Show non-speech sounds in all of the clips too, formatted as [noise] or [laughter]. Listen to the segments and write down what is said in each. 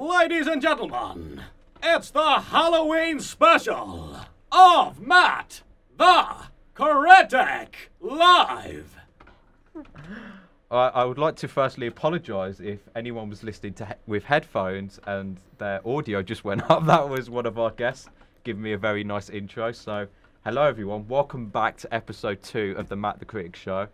Ladies and gentlemen, it's the Halloween special of Matt the Critic Live. I, would like to firstly apologise if anyone was listening to he- with headphones and their audio just went [laughs] up. That was one of our guests giving me a very nice intro. So, hello everyone, welcome back to episode two of the Matt the Critic Show.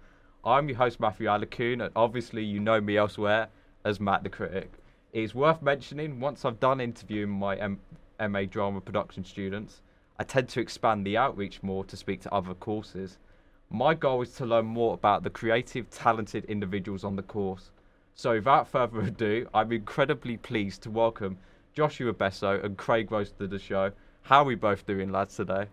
I'm your host Matthew Alacoon, and obviously you know me elsewhere as Matt the Critic. It is worth mentioning once I've done interviewing my M- MA drama production students, I tend to expand the outreach more to speak to other courses. My goal is to learn more about the creative, talented individuals on the course. So, without further ado, I'm incredibly pleased to welcome Joshua Besso and Craig Rose to the show. How are we both doing, lads, today?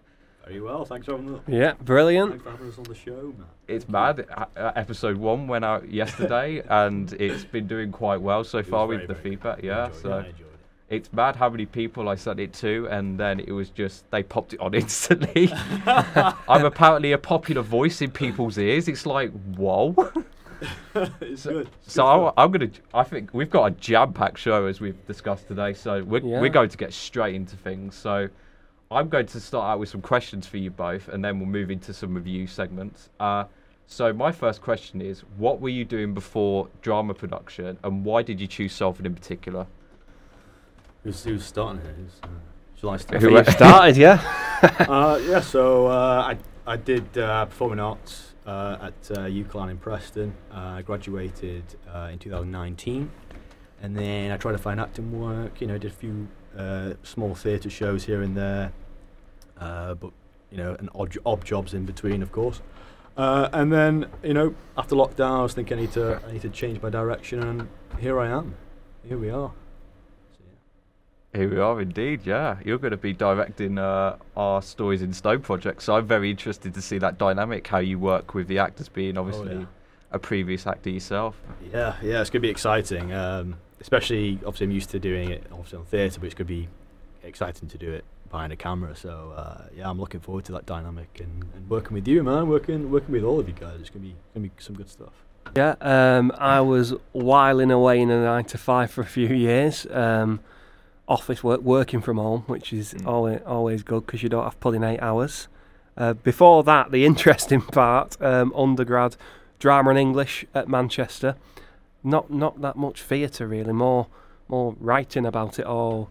Very well, thanks for having, Yeah, brilliant. thanks for having us on the show, Matt. It's mad. Uh, uh, episode one went out yesterday, [laughs] and it's been doing quite well so It was far very, with the very feedback. I Yeah, enjoyed it, so I enjoyed it's mad how many people I sent it to, and then it was just they popped it on [laughs] instantly. [laughs] I'm apparently a popular voice in people's ears. It's like whoa. it's good. It's So good I, I'm gonna. I think we've got a jam-packed show as we've discussed today. So we're Yeah. we're going to get straight into things. So I'm going to start out with some questions for you both, and then we'll move into some review segments. Uh, so my first question is, what were you doing before drama production, and why did you choose Salford in particular? Who's, who's starting here? Who's, uh, shall I start? Who- [laughs] started, yeah? [laughs] uh, yeah, so uh, I, I did uh, performing arts uh, at uh, UCLan in Preston. Uh, I graduated uh, in 2019. And then I tried to find acting work, you know, did a few uh, small theatre shows here and there. Uh, but, you know, and odd, odd jobs in between, of course. Uh, and then, you know, after lockdown, I was thinking I need to, I need to change my direction, and here I am. Here we are. So, yeah. Here we are, indeed. Yeah, you're going to be directing uh, our Stories in Stone project, so I'm very interested to see that dynamic, how you work with the actors, being obviously yeah. a previous actor yourself. Yeah, yeah, it's going to be exciting. Um, especially, obviously, I'm used to doing it obviously on theatre, but it's going to be exciting to do it behind a camera. So uh, yeah, I'm looking forward to that dynamic and, and working with you, man. Working working with all of you guys. It's to be to be some good stuff. Yeah, um, I was whiling away in a nine to five for a few years. Um, office work, working from home, which is Mm. always always good because you don't have to pull in eight hours. Uh, before that, the [laughs] interesting part, um, undergrad drama and English at Manchester. Not not that much theatre really, more more writing about it all,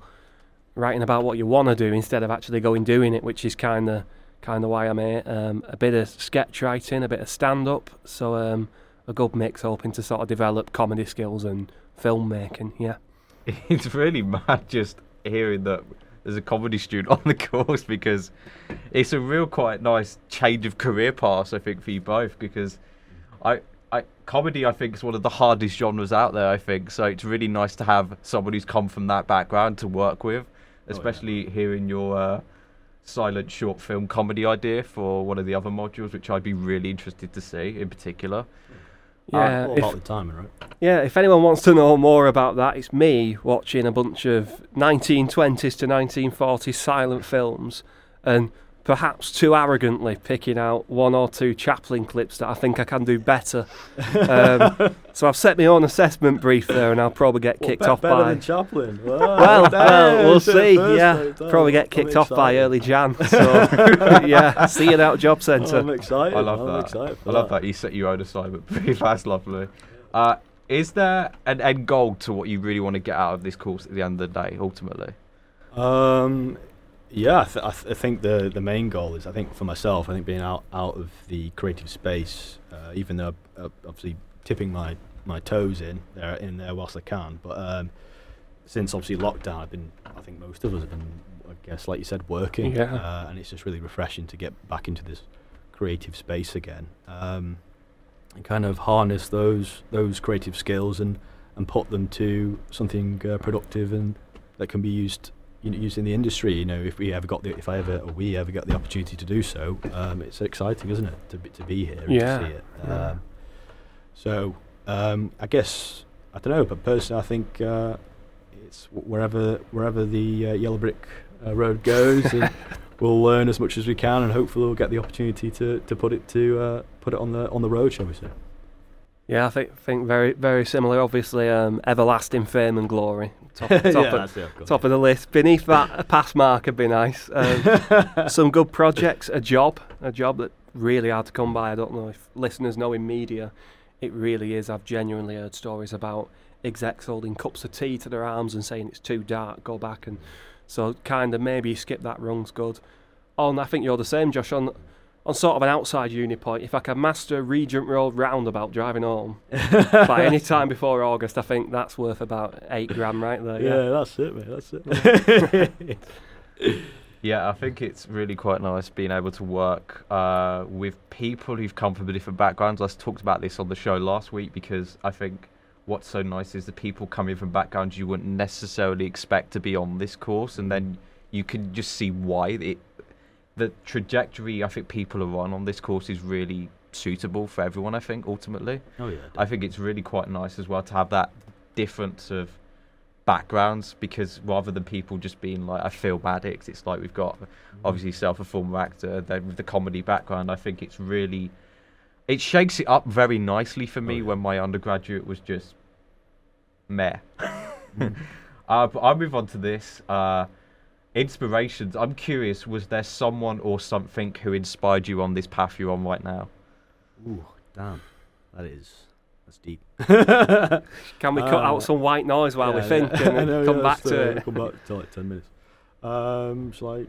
writing about what you want to do instead of actually going doing it, which is kind of kind of why I'm here. Um, a bit of sketch writing, a bit of stand up, so um, a good mix, hoping to sort of develop comedy skills and filmmaking. Yeah. [laughs] It's really mad just hearing that there's a comedy student [laughs] on the course because it's a real quite nice change of career path I think, for you both. Because I, I comedy, I think, is one of the hardest genres out there. I think so. It's really nice to have someone who's come from that background to work with, yeah. especially hearing your uh, silent short film comedy idea for one of the other modules, which I'd be really interested to see in particular. Yeah, all if- about the timing, right? Yeah, if anyone wants to know more about that, it's me watching a bunch of 1920s to 1940s silent films and perhaps too arrogantly picking out one or two Chaplin clips that I think I can do better. Um, [laughs] so I've set my own assessment brief there and I'll probably get Well, kicked be- off better by. than Chaplin. Wow, [laughs] well, well, we'll see. Yeah, probably get kicked off by early Jan. [laughs] So yeah, see you out job Oh, centre. I'm excited. I love I'm that. Excited for I love that you set your own assignment brief. That's lovely. Uh, is there an end goal to what you really want to get out of this course at the end of the day, ultimately? Um, yeah, I, th- I, th- I think the the main goal is I think for myself, I think being out out of the creative space, uh, even though uh, obviously tipping my my toes in there in there whilst I can, but um, since obviously lockdown, I've been I think most of us have been I guess like you said working, Yeah. uh, and it's just really refreshing to get back into this creative space again. Um, and kind of harness those those creative skills and and put them to something uh, productive and that can be used you know, used in the industry. You know, if we ever got the if I ever or we ever get the opportunity to do so, um, it's exciting, isn't it, to be, to be here and Yeah, to see it. yeah. Um, so um, I guess I don't know, but personally, I think uh, it's wherever wherever the uh, yellow brick uh, road goes, and [laughs] we'll learn as much as we can, and hopefully we'll get the opportunity to, to put it to uh, put it on the on the road, shall we say? Yeah, I think think very very similar. Obviously, um, everlasting fame and glory, top, [laughs] top, yeah, of, it, of top of the list. Beneath that, a pass mark would be nice. Um, [laughs] some good projects, a job, a job that really hard to come by. I don't know if listeners know in media, it really is. I've genuinely heard stories about execs holding cups of tea to their arms and saying it's too dark, go back and so kind of maybe you skip that rung's good. On I think you're the same, Josh. On on sort of an outside uni point, if I can master Regent Road roundabout driving home [laughs] by any time before August, I think that's worth about eight grand right there. yeah, that's it, mate. That's it. [laughs] Yeah, I think it's really quite nice being able to work uh, with people who've come from different backgrounds. I talked about this on the show last week because I think what's so nice is the people coming from backgrounds you wouldn't necessarily expect to be on this course, and then you can just see why it. The trajectory I think people are on on this course is really suitable for everyone. I think ultimately. oh yeah. I think it's really quite nice as well to have that difference of backgrounds because rather than people just being like a film addict, it's like we've got obviously self a former actor, then with the comedy background, I think it's really it shakes it up very nicely for me Oh, yeah. when my undergraduate was just meh. [laughs] uh, but I'll move on to this. Uh, inspirations. I'm curious, was there someone or something who inspired you on this path you're on right now? Ooh, damn. That is that's deep. [laughs] Can we cut Uh, out some white noise while we Yeah, think yeah. and [laughs] know, come yeah, back to uh, it? Come back to like ten minutes. Um, shall I? I.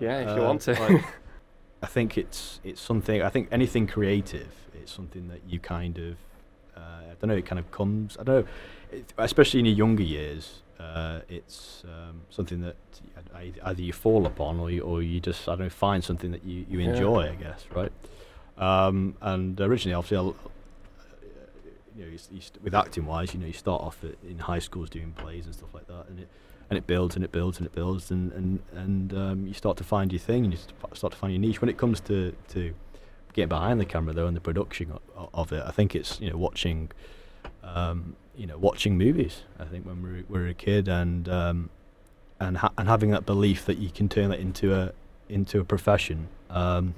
Yeah, if you Uh, want to. like, [laughs] I think it's it's something. I think anything creative. It's something that you kind of. Uh, I don't know. It kind of comes. I don't know. It, especially in your younger years, uh, it's um, something that either you fall upon or you, or you just I don't know find something that you, you Yeah. enjoy. I guess right. Um, and originally, obviously, you know, you, you st- with acting wise, you know, you start off at, in high schools doing plays and stuff like that, and it and it builds and it builds and it builds, and and and um, you start to find your thing, and you start to find your niche. When it comes to to getting behind the camera though and the production of, of it, I think it's you know watching, um, you know, watching movies. I think when we were, were a kid and um, and ha- and having that belief that you can turn that into a into a profession. Um,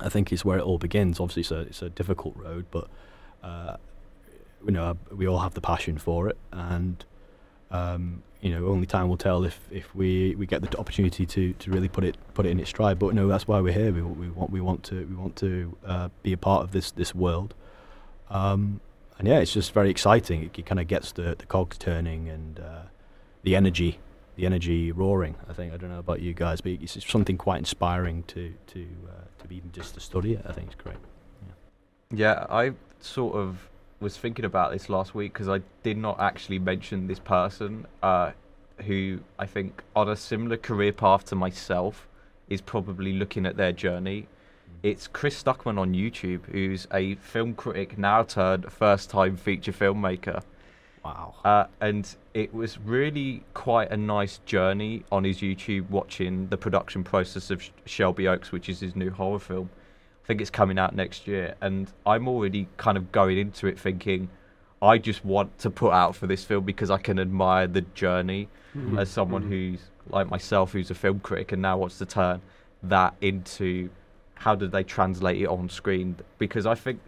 I think is where it all begins. Obviously, it's a it's a difficult road, but uh, you know we all have the passion for it, and um, you know only time will tell if, if we, we get the opportunity to, to really put it put it in its stride. But no, that's why we're here. We, we want we want to we want to uh, be a part of this this world, um, and yeah, it's just very exciting. It, kind of gets the the cogs turning and uh, the energy the energy roaring. I think I don't know about you guys, but it's something quite inspiring to to uh, to be even just to study it. I think it's great. Yeah, I sort of was thinking about this last week because I did not actually mention this person uh, who I think on a similar career path to myself is probably looking at their journey. It's Chris Stuckman on YouTube, who's a film critic now turned first time feature filmmaker. Wow. Uh, and it was really quite a nice journey on his YouTube watching the production process of Sh- Shelby Oaks, which is his new horror film. I think it's coming out next year. And I'm already kind of going into it thinking, I just want to put out for this film because I can admire the journey Mm-hmm. as someone who's like myself, who's a film critic and now wants to turn that into how do they translate it on screen? Because I think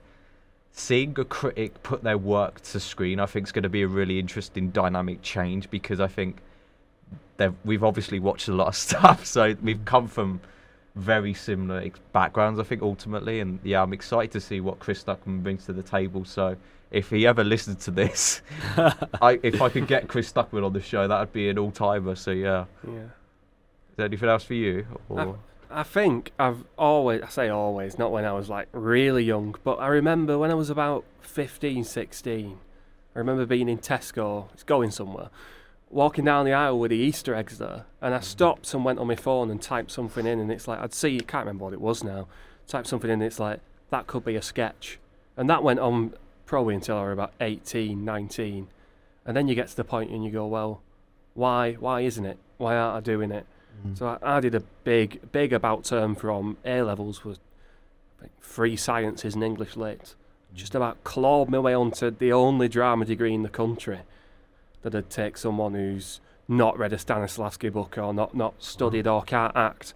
seeing a critic put their work to screen, I think is going to be a really interesting dynamic change because I think we've obviously watched a lot of [laughs] stuff, so we've come from very similar backgrounds, I think, ultimately. And yeah, I'm excited to see what Chris Stuckman brings to the table. So if he ever listens to this, [laughs] I, if I could get Chris Stuckman on the show, that would be an all timer. So yeah. Yeah. Is there anything else for you? Or? I think I've always, I say always, not when I was like really young, but I remember when I was about 15, 16, I remember being in Tesco, it's going somewhere, walking down the aisle with the Easter eggs there, and I mm. stopped and went on my phone and typed something in, and it's like, I'd see, can't remember what it was now, typed something in, and it's like, that could be a sketch. And that went on probably until I was about 18, 19. And then you get to the point and you go, well, why, why isn't it? Why aren't I doing it? Mm. So I, I did a big, big about term from A levels was three sciences and English lit. Just about clawed my way onto the only drama degree in the country that'd take someone who's not read a Stanislavski book or not not studied or can't act.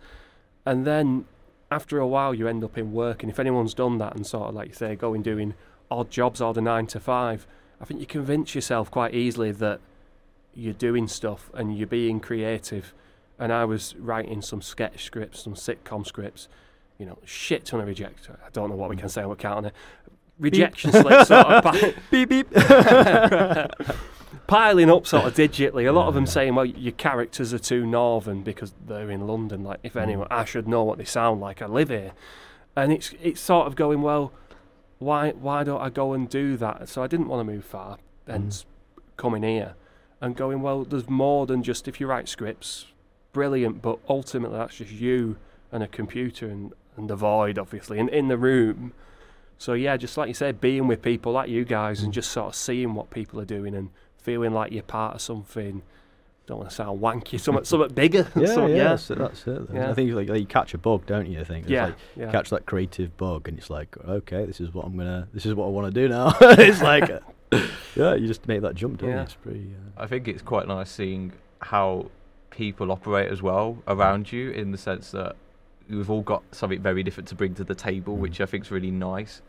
And then after a while, you end up in work, and if anyone's done that and sort of like you say, going doing odd jobs or the nine to five, I think you convince yourself quite easily that you're doing stuff and you're being creative. And I was writing some sketch scripts, some sitcom scripts, you know, shit ton of reject. I don't know what we can say. We're counting it. Rejection slips sort of [laughs] pi- beep beep. [laughs] piling up sort of digitally. A lot of them Yeah. saying, well, your characters are too northern because they're in London. Like, if Mm. anyone, I should know what they sound like. I live here. And it's it's sort of going, well, why why don't I go and do that? So I didn't want to move far, hence coming here and going, well, there's more than just if you write scripts, brilliant, but ultimately that's just you and a computer and, and the void, obviously, and in the room. So yeah, just like you said, being with people like you guys and just sort of seeing what people are doing and feeling like you're part of something. Don't want to sound wanky, something, [laughs] something bigger. Yeah, [laughs] something- yeah, yeah, That's, it, that's it. Yeah. I think like, like you catch a bug, don't you? I think It's yeah, like, yeah. catch that creative bug, and it's like, okay, this is what I'm gonna, this is what I want to do now. [laughs] it's like, yeah, you just make that jump, don't Yeah. you? It's pretty. Uh, I think it's quite nice seeing how people operate as well around you in the sense that we've all got something very different to bring to the table, Mm. which I think is really nice.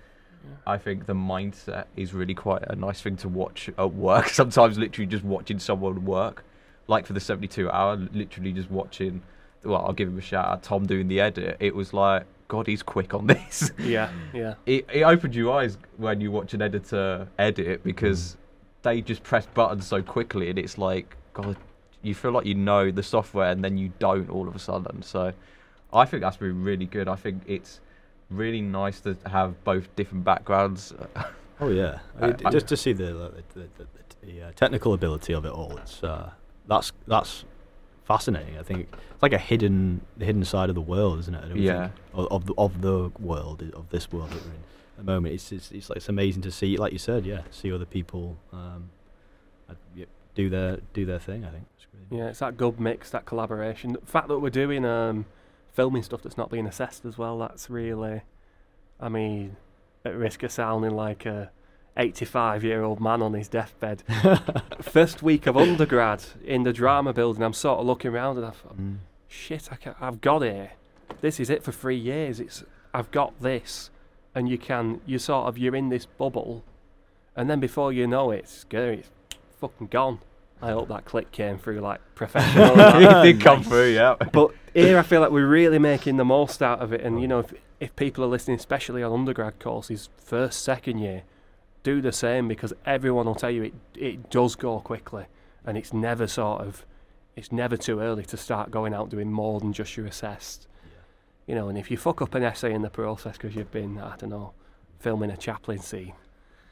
I think the mindset is really quite a nice thing to watch at work. [laughs] Sometimes, literally, just watching someone work, like for the 72 hour, literally just watching. Well, I'll give him a shout out. Tom doing the edit. It was like, God, he's quick on [laughs] this. yeah, yeah, it, it opened your eyes when you watch an editor edit because they just press buttons so quickly and it's like god you feel like you know the software and then you don't all of a sudden so i think that's been really good i think it's really nice to have both different backgrounds [laughs] oh yeah, I I- mean, just to see the the, the, the, uh, technical ability of it all. It's uh, that's that's fascinating. I think it's like a hidden the hidden side of the world, isn't it? Yeah. think- Of, of the of the world of this world that we're in at the moment. It's it's it's like it's amazing to see, like you said, yeah, see other people um, uh, do their do their thing. I think. Yeah. It's that good mix, that collaboration. The fact that we're doing um, filming stuff that's not being assessed as well. That's really, I mean, at risk of sounding like a 85 year old man on his deathbed. [laughs] First week of undergrad in the drama building, I'm sort of looking around and I thought, Mm. shit, I ca I've got it. This is it for three years. It's I've got this, and you can you sort of you're in this bubble, and then before you know it, it's scary. It's fucking gone. I hope that click came through like professional. [laughs] it did [laughs] come through yeah but here I feel like we're really making the most out of it, and you know if if people are listening, especially on undergrad courses, first second year, do the same because everyone will tell you it it does go quickly, and it's never sort of it's never too early to start going out doing more than just your assessed. You know, and if you fuck up an essay in the process because you've been, I don't know, filming a Chaplin scene,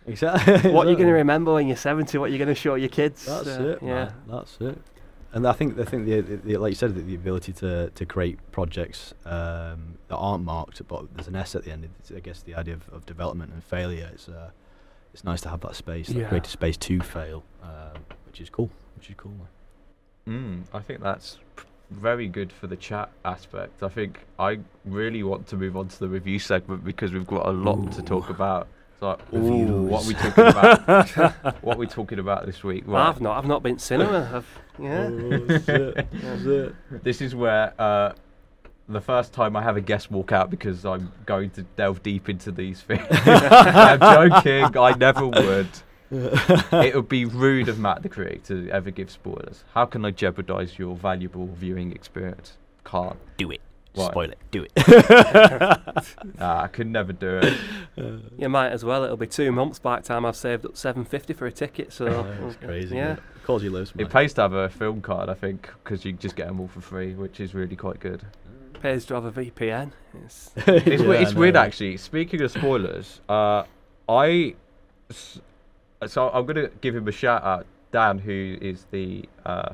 Exactly. [laughs] what are you going to remember when you're 70? What are you going to show your kids? That's Uh, it. Yeah. man. That's it. And I think I think the, the, the like you said the, the ability to, to create projects um, that aren't marked but there's an S at the end. It's, I guess the idea of, of development and failure. It's uh, it's nice to have that space, that Yeah. creative space to fail, um, which is cool. Which is cool. Man. Mm, I think that's very good for the chat aspect. I think I really want to move on to the review segment because we've got a lot to talk about. It's like, ooh, what are we talking about? [laughs] what are we talking about this week? Right. I've not, I've not been to cinema. I've, yeah. Oh, that's it. That's [laughs] it. This is where uh, the first time I have a guest walk out because I'm going to delve deep into these things. [laughs] I'm joking. I never would. it would be rude of Matt the Critic to ever give spoilers. How can I jeopardize your valuable viewing experience? Can't. Do it. Right. Spoil it. Do it. [laughs] [laughs] Nah, I could never do it. [laughs] You might as well. It'll be two months by the time I've saved up seven fifty for a ticket. So That's crazy. Yeah, Yeah. Calls you loose. It pays to have a film card, I think, because you just get them all for free, which is really quite good. pays to have a VPN. It's, It's, Yeah, we- it's I weird know. actually. Speaking of spoilers, uh, I s- so I'm gonna give him a shout out, Dan, who is the uh,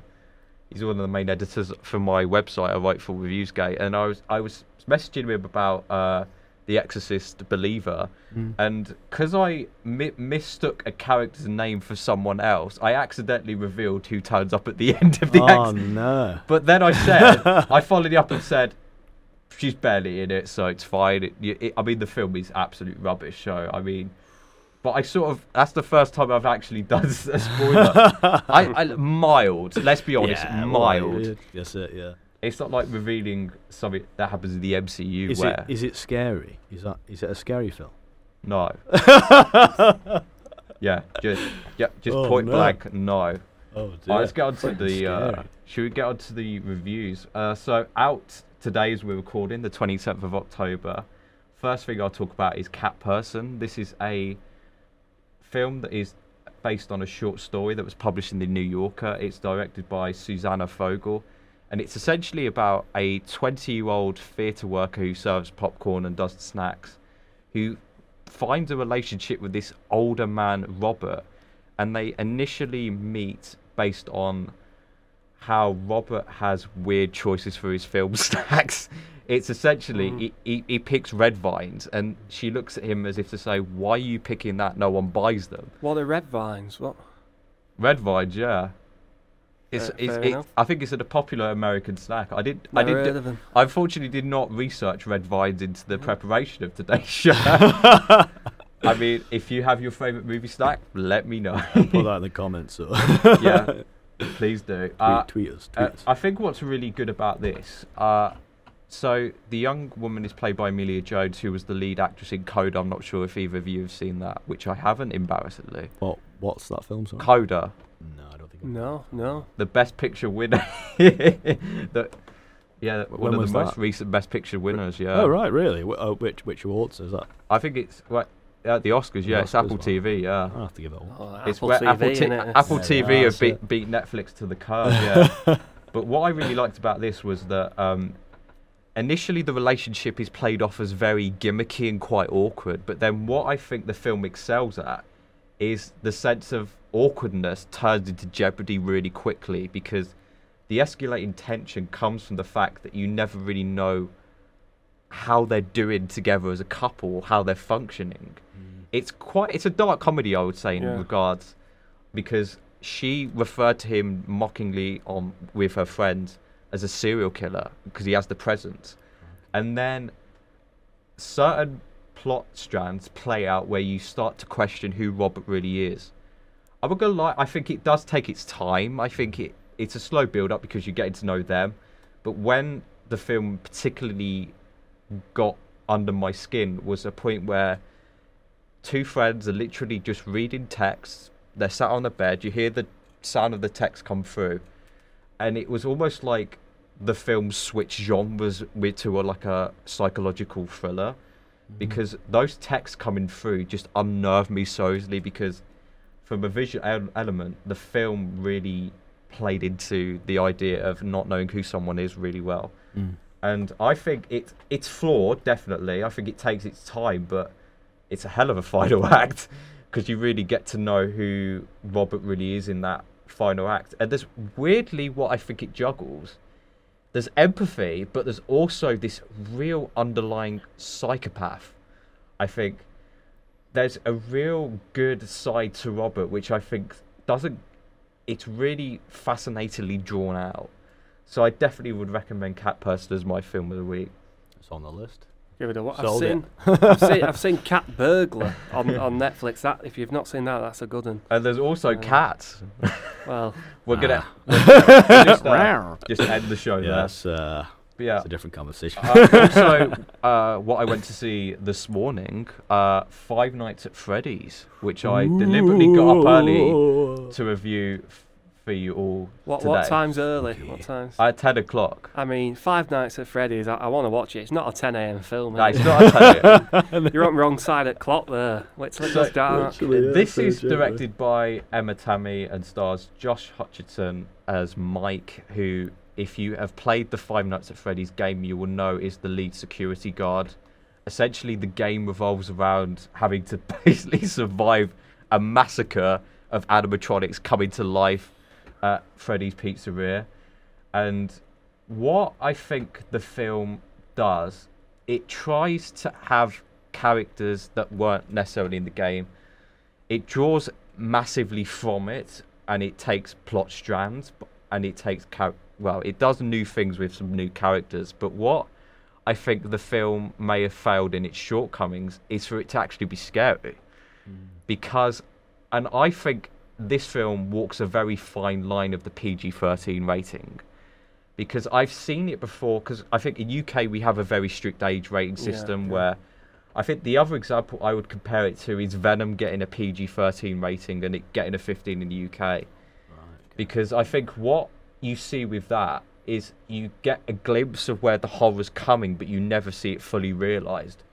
he's one of the main editors for my website. I write for ReviewsGate, and I was I was messaging him about uh, the Exorcist Believer, Mm. and because I mi- mistook a character's name for someone else, I accidentally revealed who turns up at the [laughs] end of the oh Exorcist. no. But then I said, [laughs] I followed up and said, she's barely in it, so it's fine. It, it, I mean, the film is absolute rubbish. So I mean, but I sort of that's the first time I've actually done [laughs] a spoiler. I, [laughs] I mild. Let's be honest, Yeah, mild. That's it. Yeah. It's not like revealing something that happens in the MCU Is where it is it scary? Is that is it a scary film? No. [laughs] yeah, just yeah, just Oh, point no. blank, no. Oh dear. let's get on to the. Uh, should we get on to the reviews? Uh, so out today as we're recording, the 27th of October. First thing I'll talk about is Cat Person. This is a film that is based on a short story that was published in the New Yorker. It's directed by Susanna Fogel, and it's essentially about a 20-year-old theatre worker who serves popcorn and does snacks, who finds a relationship with this older man, Robert, and they initially meet based on how Robert has weird choices for his film [laughs] snacks. It's essentially Mm. he, he, he picks red vines, and she looks at him as if to say, "Why are you picking that? No one buys them." What are red vines? What? Red vines, yeah. It's, Fair- it's, fair it's. I think it's a popular American snack. I did I did heard of them. I unfortunately did not research red vines into the preparation of today's [laughs] show. I mean, if you have your favourite movie snack, let me know. Put that in the comments. So. yeah, [laughs] please do. tweet, Uh, tweet us. Tweet Uh, us. I think what's really good about this, uh, so the young woman is played by Emilia Jones, who was the lead actress in Coda. I'm not sure if either of you have seen that, which I haven't, embarrassingly. What? What's that film? Sorry? Coda, no, I don't think. No, no. the Best Picture winner. [laughs] the, yeah, one When of was the most that? recent Best Picture winners. Yeah. Oh right, really? Wh- uh, which which awards is that? I think it's right, uh, the Oscars. The Yeah, it's Apple one. TV. Yeah. I'll have to give it a watch. Oh, It's Apple where TV, Apple, T- innit? Apple Yeah, TV that's have beat, beat Netflix to the curb. [laughs] Yeah. but what I really liked about this was that um, initially the relationship is played off as very gimmicky and quite awkward. But then what I think the film excels at is the sense of awkwardness turns into jeopardy really quickly because the escalating tension comes from the fact that you never really know how they're doing together as a couple or how they're functioning mm. it's quite it's a dark comedy i would say in Yeah. regards because she referred to him mockingly on with her friends as a serial killer because he has the presence. And then certain plot strands play out where you start to question who robert really is. I'm not gonna lie i think it does take its time. I think it it's a slow build up because you're getting to know them. But when the film particularly got under my skin was a point where two friends are literally just reading text. They're sat on the bed. You hear the sound of the text come through, and it was almost like the film switched genres with to a, like a psychological thriller, because those texts coming through just unnerved me so easily. Because from a visual el- element, the film really played into the idea of not knowing who someone is really well Mm. and I think it it's flawed definitely. I think it takes its time, but it's a hell of a [laughs] final act [laughs] because you really get to know who Robert really is in that final act. And there's weirdly what I think it juggles. There's empathy, but there's also this real underlying psychopath. I think there's a real good side to Robert, which I think doesn't. It's really fascinatingly drawn out. So I definitely would recommend Cat Person as my film of the week. It's on the list. Give it a watch. I've seen, I've seen, I've seen Cat Burglar on, on Netflix. That if you've not seen that, that's a good one. And there's also Uh, Cats. Well, [laughs] We're gonna Ah. we'll just, uh, just end the show yeah, there. that's uh, But yeah. it's a different conversation. Uh, [laughs] also, uh, what I went to see this morning, uh, Five Nights at Freddy's, which I deliberately got up early to review f- for you all what today. what time's early? Okay. What times? At 10 o'clock. I mean, Five Nights at Freddy's. I, I want to watch it. It's not a 10 a.m. film. No, it's not a 10 [laughs] You're on the wrong side of the clock there. Wait till it So- dark. This is gently. directed by Emma Tammi and stars Josh Hutcherson as Mike, who, if you have played the Five Nights at Freddy's game, you will know is the lead security guard. Essentially, the game revolves around having to [laughs] basically survive a massacre of animatronics coming to life at Freddy's Pizzeria. And what I think the film does, it tries to have characters that weren't necessarily in the game. It draws massively from it, and it takes plot strands, and it takes char- well, it does new things with some new characters. But what I think the film may have failed in its shortcomings is for it to actually be scary, mm. because, and I think this film walks a very fine line of the PG-13 rating because I've seen it before. Because I think in UK we have a very strict age rating system yeah. where I think the other example I would compare it to is Venom getting a PG-13 rating and it getting a 15 in the UK, Right. because I think what you see with that is you get a glimpse of where the horror's coming, but you never see it fully realised.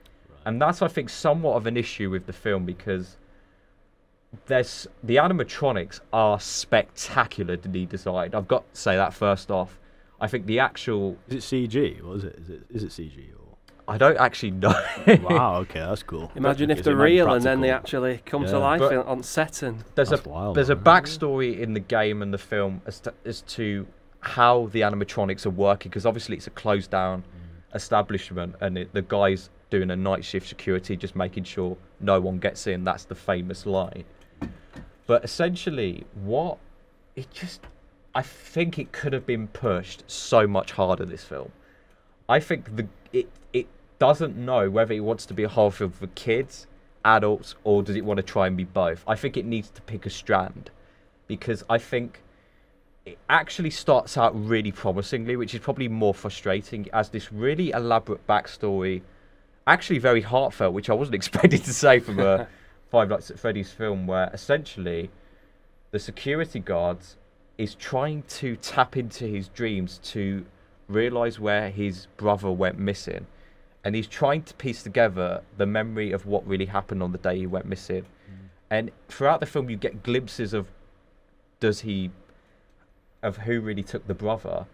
And that's, I think, somewhat of an issue with the film because there's the animatronics are spectacularly designed. I've got to say that first off. I think the actual Is it CG or is it? Is it? Is it CG or? I don't actually know. [laughs] wow. Okay, that's cool. Imagine if they're it might be real and then they actually come to life But- on set and there's That's a wild, there's a backstory in the game and the film as to, as to how the animatronics are working because obviously it's a closed down mm. establishment and it, the guys doing a night shift security just making sure no one gets in that's the famous line but essentially what it just i think it could have been pushed so much harder this film. I think the it it doesn't know whether it wants to be a horror film for kids adults or does it want to try and be both? I think it needs to pick a strand because i think it actually starts out really promisingly, which is probably more frustrating as this really elaborate backstory, actually very heartfelt, which I wasn't [laughs] expecting to say from a [laughs] Five Nights at Freddy's film, where essentially the security guards is trying to tap into his dreams to realize where his brother went missing. And he's trying to piece together the memory of what really happened on the day he went missing. Mm. And throughout the film, you get glimpses of does he of who really took the brother.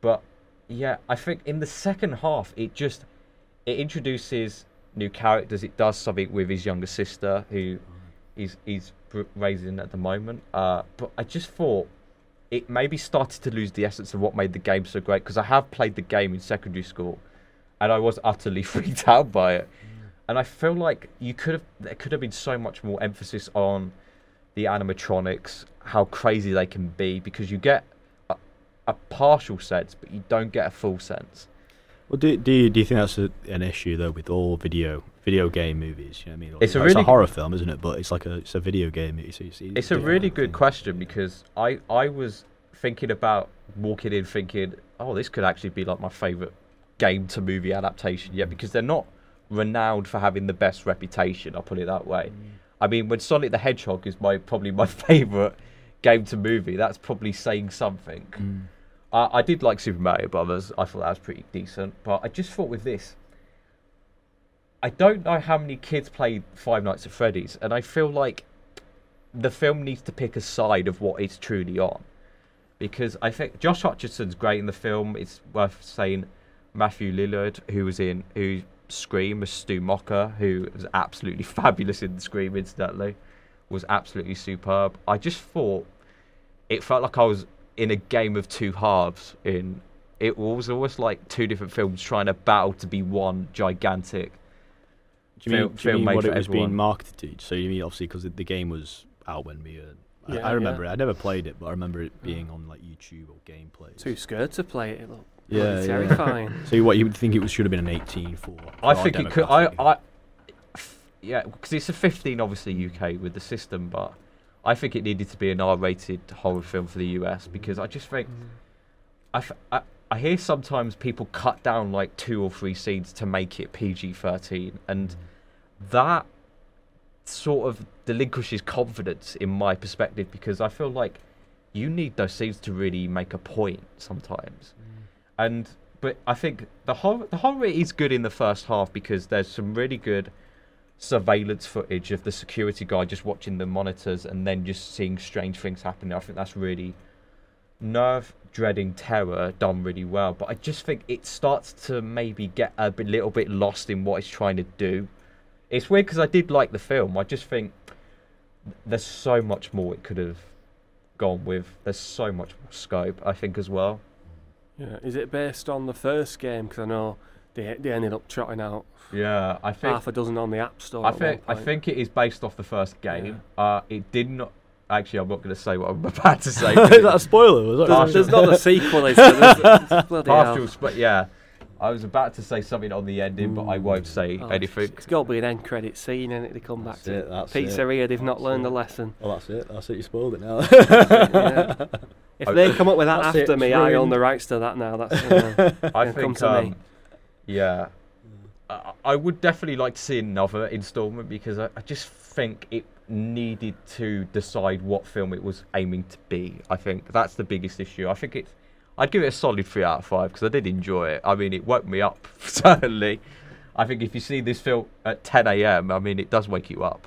But yeah, I think in the second half it just it introduces new characters. It does something with his younger sister who he's he's raising at the moment. Uh, but I just thought it maybe started to lose the essence of what made the game so great because I have played the game in secondary school and I was utterly [laughs] freaked out by it. And I feel like you could have there could have been so much more emphasis on the animatronics, how crazy they can be, because you get a, a partial sense, but you don't get a full sense. Well, do do you, do you think that's a, an issue though with all video video game movies? You know what I mean, It's a Like, really- horror film, isn't it? But it's like a it's a video game. You see, It's a really good question because I I was thinking about walking in thinking, oh, this could actually be like my favorite game to movie adaptation yet because they're not renowned for having the best reputation. I'll put it that way. I mean, when Sonic the Hedgehog is my probably my [laughs] favorite game to movie, that's probably saying something. Mm. I, I did like Super Mario Brothers. I thought that was pretty decent, but I just thought with this, I don't know how many kids played Five Nights at Freddy's, and I feel like the film needs to pick a side of what it's truly on, because I think Josh Hutcherson's great in the film. It's worth saying Matthew Lillard, who was in who Scream, was Stu Macher, who was absolutely [laughs] fabulous in the Scream, incidentally, was absolutely superb. I just thought it felt like I was in a game of two halves. In it was almost like two different films trying to battle to be one gigantic. Do you mean, film- do you film mean made what it was everyone. being marketed to? So you mean obviously because the game was out when we. Uh, I- Yeah, I remember yeah. it. I never played it, but I remember it being on like YouTube or gameplay. too scared to play it. It looked Yeah, bloody yeah. terrifying. [laughs] So what you would think it was should have been an 18 for? for I think it could. I, demographic. I, f- yeah, because it's a 15, obviously UK with the system, but I think it needed to be an R-rated horror film for the US mm-hmm. because I just think mm-hmm. I, f- I, I hear sometimes people cut down like two or three scenes to make it PG-13, and mm-hmm. that sort of delinquishes confidence in my perspective because I feel like you need those scenes to really make a point sometimes. And but I think the horror the horror is good in the first half because there's some really good surveillance footage of the security guy just watching the monitors and then just seeing strange things happening. I think that's really nerve dreading terror done really well. But I just think it starts to maybe get a bit, little bit lost in what it's trying to do. It's weird because I did like the film. I just think there's so much more it could have gone with. There's so much more scope, I think, as well. Yeah. Is it based on the first game? Because I know they they ended up trotting out Yeah, I think half a dozen on the App Store. I think I think it is based off the first game. Uh, it did not. Actually, I'm not going to say what I'm [laughs] about to [laughs] say. is that a spoiler? Was that there's, there's not a sequel? There's, there's [laughs] bloody hell. partial, but yeah, I was about to say something on the ending, but I won't say Oh, anything. It's got to be an end credit scene, and it they come back That's to it, that's it. pizzeria. They've not learned it. the lesson. Well, that's it. That's it. You spoiled it now. Yeah. If they come up with that That's it, after me, I own the rights to that now. That's uh, I Yeah, think. come to me. Yeah, I I would definitely like to see another installment because I, I just think it needed to decide what film it was aiming to be. I think that's the biggest issue. I think it's. I'd give it a solid three out of five because I did enjoy it. I mean, it woke me up [laughs] certainly. I think if you see this film at 10 a.m., I mean, it does wake you up.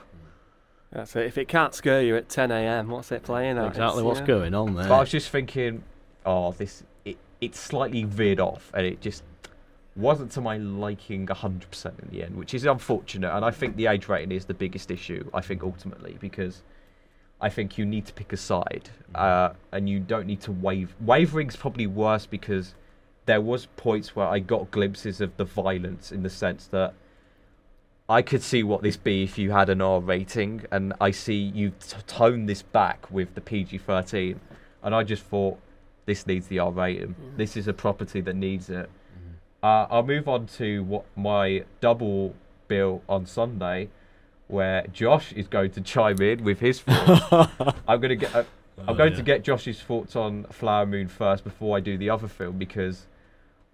That's it. If it can't scare you at 10 a.m., what's it playing at? exactly It's, what's you know, going on there. But I was just thinking, oh, this it, it slightly veered off, and it just wasn't to my liking 100% in the end, which is unfortunate. And I think the age rating is the biggest issue. I think ultimately because I think you need to pick a side, uh, and you don't need to wave. Wavering's probably worse because there was points where I got glimpses of the violence in the sense that. I could see what this be if you had an R rating, and I see you t- tone this back with the PG 13, and I just thought this needs the R rating. This is a property that needs it. Uh, I'll move on to what my double bill on Sunday, where Josh is going to chime in with his thoughts. [laughs] I'm going to get. Uh, I'm Oh, going yeah. to get Josh's thoughts on Flower Moon first before I do the other film because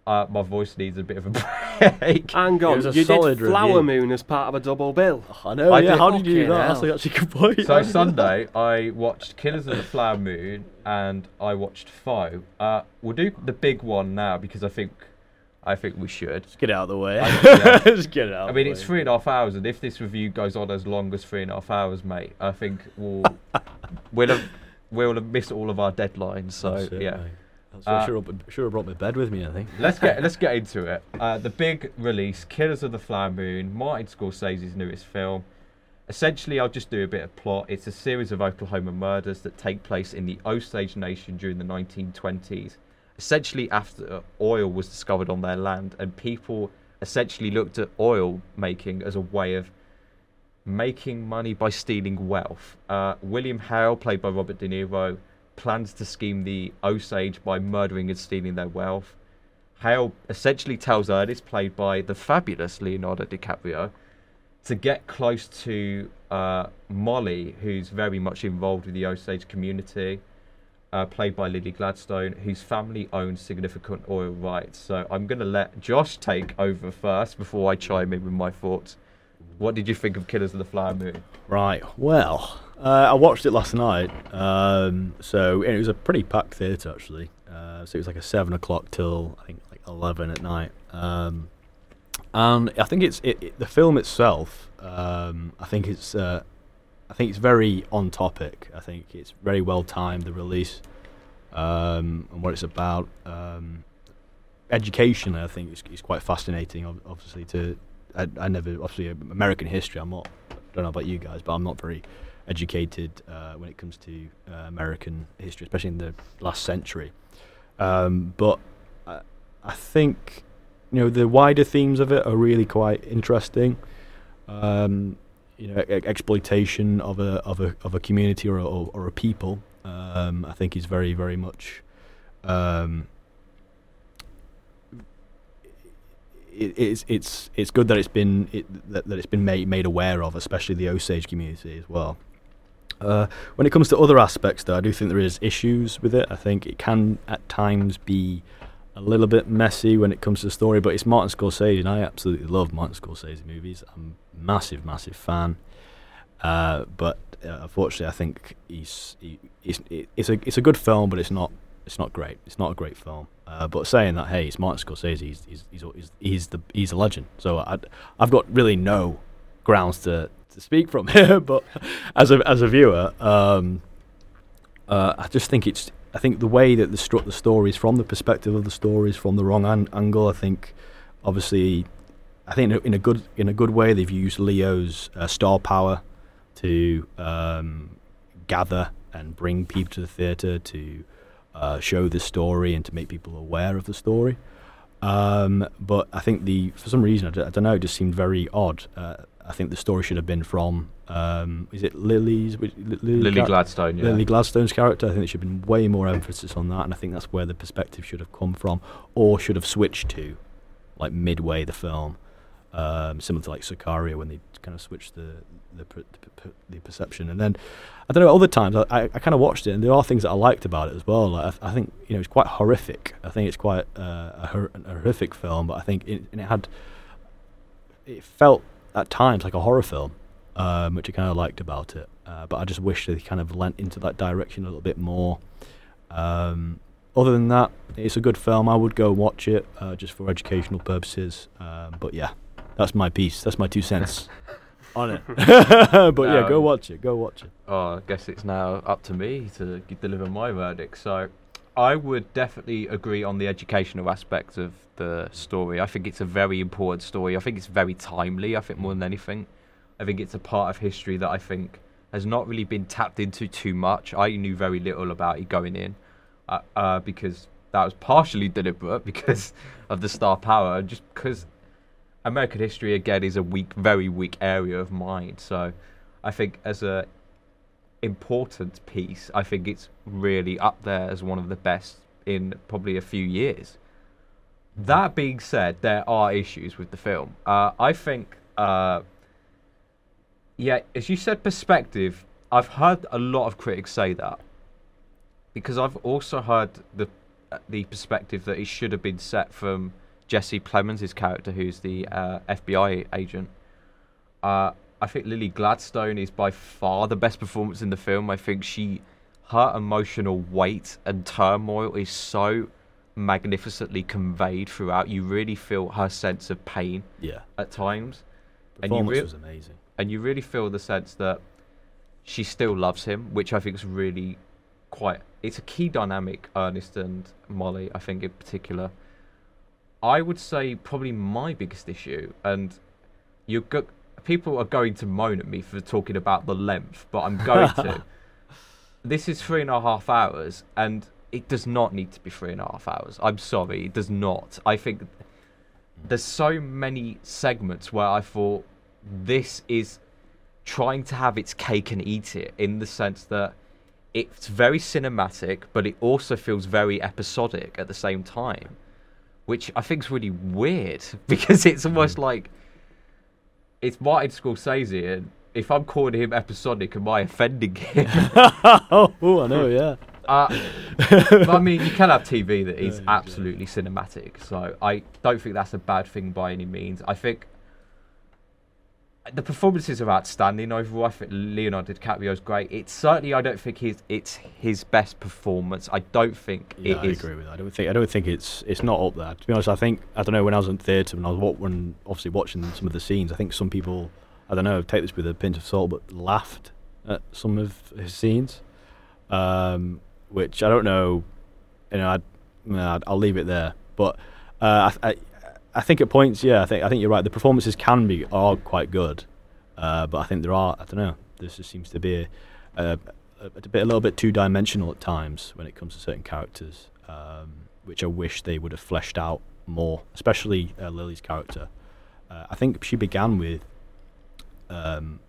uh, my voice needs a bit of a [laughs] break. Hang It on, was a you solid did Flower review. Moon as part of a double bill. [laughs] I know. I yeah, did- how did you do Fucking that? That's hell. actually a good point. So How did you do that? Sunday, I watched Killers of the Flower Moon and I watched Foe. Uh, we'll do the big one now because I think, I think we should. Just get out of the way. I- [laughs] yeah. Just get it out. I of mean, the it's three and a half hours, and if this review goes on as long as three and a half hours, mate, I think we'll [laughs] we'll have we'll have missed all of our deadlines. So yeah, I Uh, should have brought my bed with me. I think. let's get let's get into it. [laughs] Uh, the big release, Killers of the Flower Moon, Martin Scorsese's newest film. Essentially, I'll just do a bit of plot. It's a series of Oklahoma murders that take place in the Osage Nation during the 1920s. Essentially, after oil was discovered on their land, and people essentially looked at oil making as a way of making money by stealing wealth. Uh, William Hale, played by Robert De Niro, plans to scheme the Osage by murdering and stealing their wealth. Hale essentially tells Ernest, played by the fabulous Leonardo DiCaprio, to get close to uh, Molly, who's very much involved with the Osage community, uh, played by Lily Gladstone, whose family owns significant oil rights. So I'm going to let Josh take over first before I chime in with my thoughts. What did you think of Killers of the Flower Moon? Right. Well, uh, I watched it last night. Um, so it was a pretty packed theatre actually. Uh, so it was like a seven o'clock till I think like eleven at night. Um, and I think it's it, it, the film itself. Um, I think it's uh, I think it's very on topic. I think it's very well timed. The release um, and what it's about. Um, education, I think, is, is quite fascinating. Obviously, to I, I never obviously American history. I'm not. I don't know about you guys, but I'm not very educated uh, when it comes to uh, American history, especially in the last century. Um, but I, I think you know the wider themes of it are really quite interesting. Um, you know, exploitation of a of a of a community or a, or, or a people. Um, I think is very very much. Um, it, it's it's it's good that it's been it, that, that it's been made made aware of, especially the Osage community as well. Uh, when it comes to other aspects, though, I do think there is issues with it. I think it can at times be a little bit messy when it comes to the story, but it's Martin Scorsese, and I absolutely love Martin Scorsese movies. I'm a massive, massive fan. Uh, but uh, unfortunately, I think he's he, it's it's a it's a good film, but it's not it's not great. It's not a great film. Uh, but saying that, hey, it's Martin Scorsese. He's he's he's, he's, he's the he's a legend. So I I've got really no grounds to, to speak from [laughs] here. but as a as a viewer, um, uh, I just think it's I think the way that the struck the stories from the perspective of the stories from the wrong an- angle. I think obviously, I think in a, good in a good way they've used Leo's uh, star power to um, gather and bring people to the theatre to uh, show the story and to make people aware of the story. Um, but I think the for some reason I d- I don't know it just seemed very odd. Uh, I think the story should have been from um, is it Lily's which- Lily, Lily Gla- Gladstone, yeah. Lily Gladstone's character. I think there should have been way more emphasis on that, and I think that's where the perspective should have come from, or should have switched to, like midway the film, um, similar to like Sicario when they kind of switched the the, per, the, per, the perception. And then I don't know. Other times I, I, I kind of watched it, and there are things that I liked about it as well. Like I, I think you know it's quite horrific. I think it's quite uh, a, hor- a horrific film, but I think it, and it had it felt at times like a horror film, um, which I kind of liked about it. Uh, but I just wish they kind of lent into that direction a little bit more. Um, other than that, it's a good film. I would go watch it uh, just for educational purposes. Um, but yeah, that's my piece. That's my two cents [laughs] on it. [laughs] but yeah, go Um, watch it. Go watch it. Oh, I guess it's now up to me to deliver my verdict. So, I would definitely agree on the educational aspect of the story. I think it's a very important story. I think it's very timely. I think more than anything, I think it's a part of history that I think has not really been tapped into too much. I knew very little about it going in, uh, uh, because that was partially deliberate [laughs] because of the star power, just because American history again is a weak, very weak area of mine. So, I think as a important piece. I think it's really up there as one of the best in probably a few years. That being said, there are issues with the film. Uh, I think, uh, yeah, as you said, perspective. I've heard a lot of critics say that because I've also heard the uh, the perspective that it should have been set from Jesse Plemons, his character, who's the uh, FBI agent. Uh, I think Lily Gladstone is by far the best performance in the film. I think she, her emotional weight and turmoil is so magnificently conveyed throughout. You really feel her sense of pain Yeah, at times, And you performance was amazing. And you really feel the sense that she still loves him, which I think is really quite. It's a key dynamic, Ernest and Molly. I think in particular. I would say probably my biggest issue, and you go, people are going to moan at me for talking about the length, but I'm going to. [laughs] This is three and a half hours, and it does not need to be three and a half hours. I'm sorry, it does not. I think there's so many segments where I thought this is trying to have its cake and eat it in the sense that it's very cinematic, but it also feels very episodic at the same time, which I think is really weird [laughs] because it's almost like it's Martin Scorsese, and if I'm calling him episodic, am I offending him? [laughs] oh, I know. Yeah. [laughs] Uh, but I mean, you can have TV that is absolutely cinematic, so I don't think that's a bad thing by any means. I think the performances are outstanding overall. I think Leonardo DiCaprio is great. It's certainly, I don't think his it's his best performance. I don't think Yeah, I is. agree with that. I don't think I don't think it's it's not up there. To be honest, I think I don't know when I was in theatre and I was wa- when obviously watching some of the scenes. I think some people I don't know take this with a pinch of salt, but laughed at some of his scenes, um, which I don't know. You know, I'd, I'd, I'll leave it there. But uh, I, I I think at points, yeah, I think I think you're right. The performances can be are quite good, uh, but I think there are I don't know. This just seems to be a, a, a, bit a little bit two dimensional at times when it comes to certain characters, um, which I wish they would have fleshed out more, especially uh, Lily's character. Uh, I think she began with um,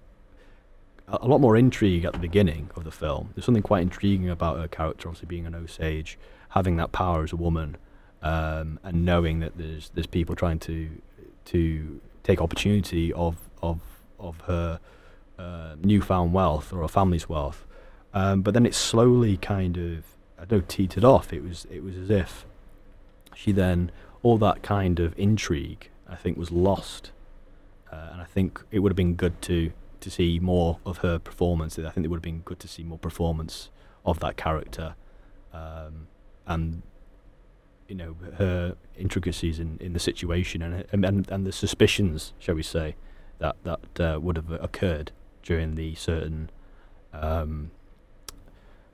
a, a lot more intrigue at the beginning of the film. There's something quite intriguing about her character, obviously being an Osage, having that power as a woman, um, and knowing that there's there's people trying to to take opportunity of of of her uh, newfound wealth or her family's wealth. Um, but then it slowly kind of I don't know teetered off. It was it was as if she then all that kind of intrigue I think was lost, uh, and I think it would have been good to to see more of her performance. I think it would have been good to see more performance of that character, um, and you know her intricacies in, in the situation and, and and the suspicions, shall we say, that that uh, would have occurred during the certain um,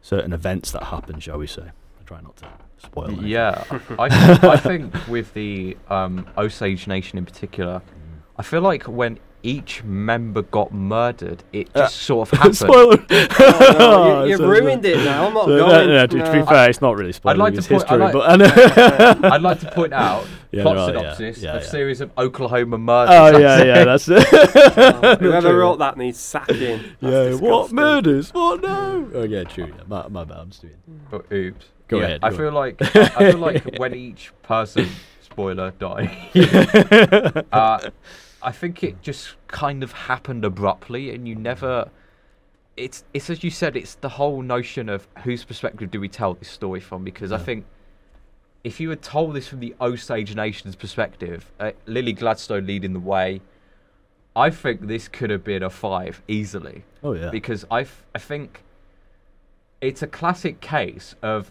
certain events that happened, shall we say? I try not to spoil. anything. Yeah, [laughs] I, th- I think with the um, Osage Nation in particular, Mm. I feel like when each member got murdered, it Uh, just sort of [laughs] happened. Spoiler. [laughs] Oh, no, you, you've [laughs] So- ruined it now. I'm not so, going. no, no, to, to be no. fair, it's not really spoiling. like to it's point- I history, like- but I know. I'd like to point out Yeah, plot there are, yeah, yeah, a yeah. series of Oklahoma murders. Oh That's yeah, it. yeah, that's it. Oh, whoever True. wrote that needs sacking. That's Yeah, what murders? What no? Oh yeah, true. Yeah, my, my bad. I'm just doing. Oh, oops. Go Yeah, ahead, I go feel like I, I feel like when each person, spoiler, died. uh, I think it just kind of happened abruptly, and you never. It's it's as you said. It's the whole notion of whose perspective do we tell this story from? Because I think if you had told this from the Osage Nation's perspective, uh, Lily Gladstone leading the way, I think this could have been a five easily Oh yeah. because I, f- I think it's a classic case of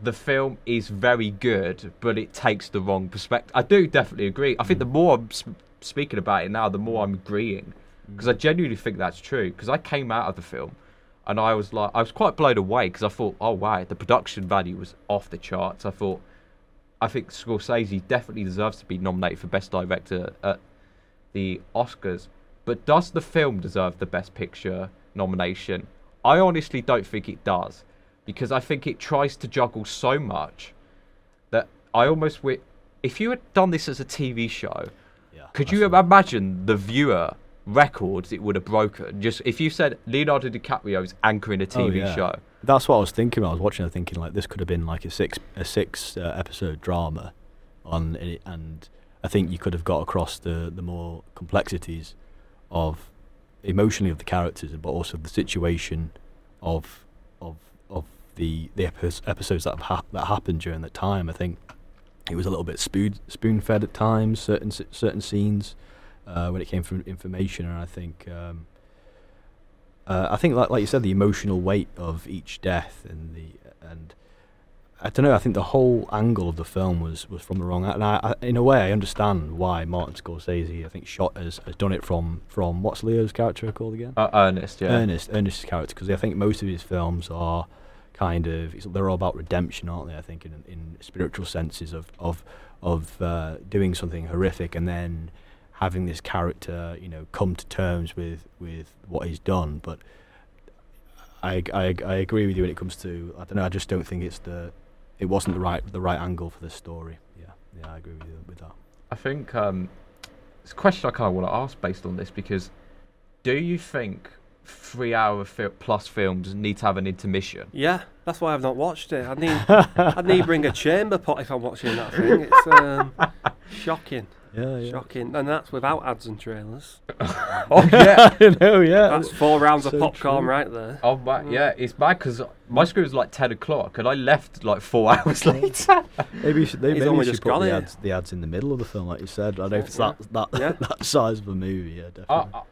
the film is very good, but it takes the wrong perspective. I do definitely agree. I think the more I'm sp- speaking about it now, the more I'm agreeing mm. because I genuinely think that's true. Because I came out of the film and I was like, I was quite blown away because I thought, oh wow, the production value was off the charts. I thought, I think Scorsese definitely deserves to be nominated for Best Director at the Oscars. But does the film deserve the Best Picture nomination? I honestly don't think it does because I think it tries to juggle so much that I almost wi- if you had done this as a TV show. Could you imagine the viewer records it would have broken? Just if you said Leonardo DiCaprio is anchoring a Oh, TV yeah. show. That's what I was thinking. When I was watching. it, thinking like this could have been like a six a six uh, episode drama, on and I think you could have got across the the more complexities of emotionally of the characters, but also the situation of of of the the episodes that have hap- that happened during that time. I think it was a little bit spoon spoon fed at times. Certain certain scenes uh, when it came from information, and I think. Um, uh, I think, like like you said, the emotional weight of each death and the and I don't know. I think the whole angle of the film was was from the wrong. And I, I in a way, I understand why Martin Scorsese, I think, shot has, has done it from from what's Leo's character called again? Uh, Ernest, yeah. Ernest, Ernest's character, because I think most of his films are kind of they're all about redemption, aren't they? I think in in spiritual senses of of of uh, doing something horrific and then having this character, you know, come to terms with with what he's done. But I I I agree with you when it comes to I don't know. I just don't think it's the it wasn't the right the right angle for the story. Yeah, yeah, I agree with you with that. I think um, it's a question I kind of want to ask based on this because do you think three hour fi- plus films need to have an intermission? Yeah, that's why I've not watched it. I need [laughs] I need to bring a chamber pot if I'm watching that thing. It's um, [laughs] shocking, Yeah, yeah. shocking, and that's without ads and trailers. [laughs] oh yeah. I know, yeah. That's four rounds of popcorn true. right there. Oh my, yeah, it's bad because my screen was like ten o'clock and I left like four hours later. Maybe you should, they, maybe you should just put the ads, the ads in the middle of the film, like you said. I don't know if it's Yeah. that that, Yeah. that size of a movie. Yeah, definitely. I, I,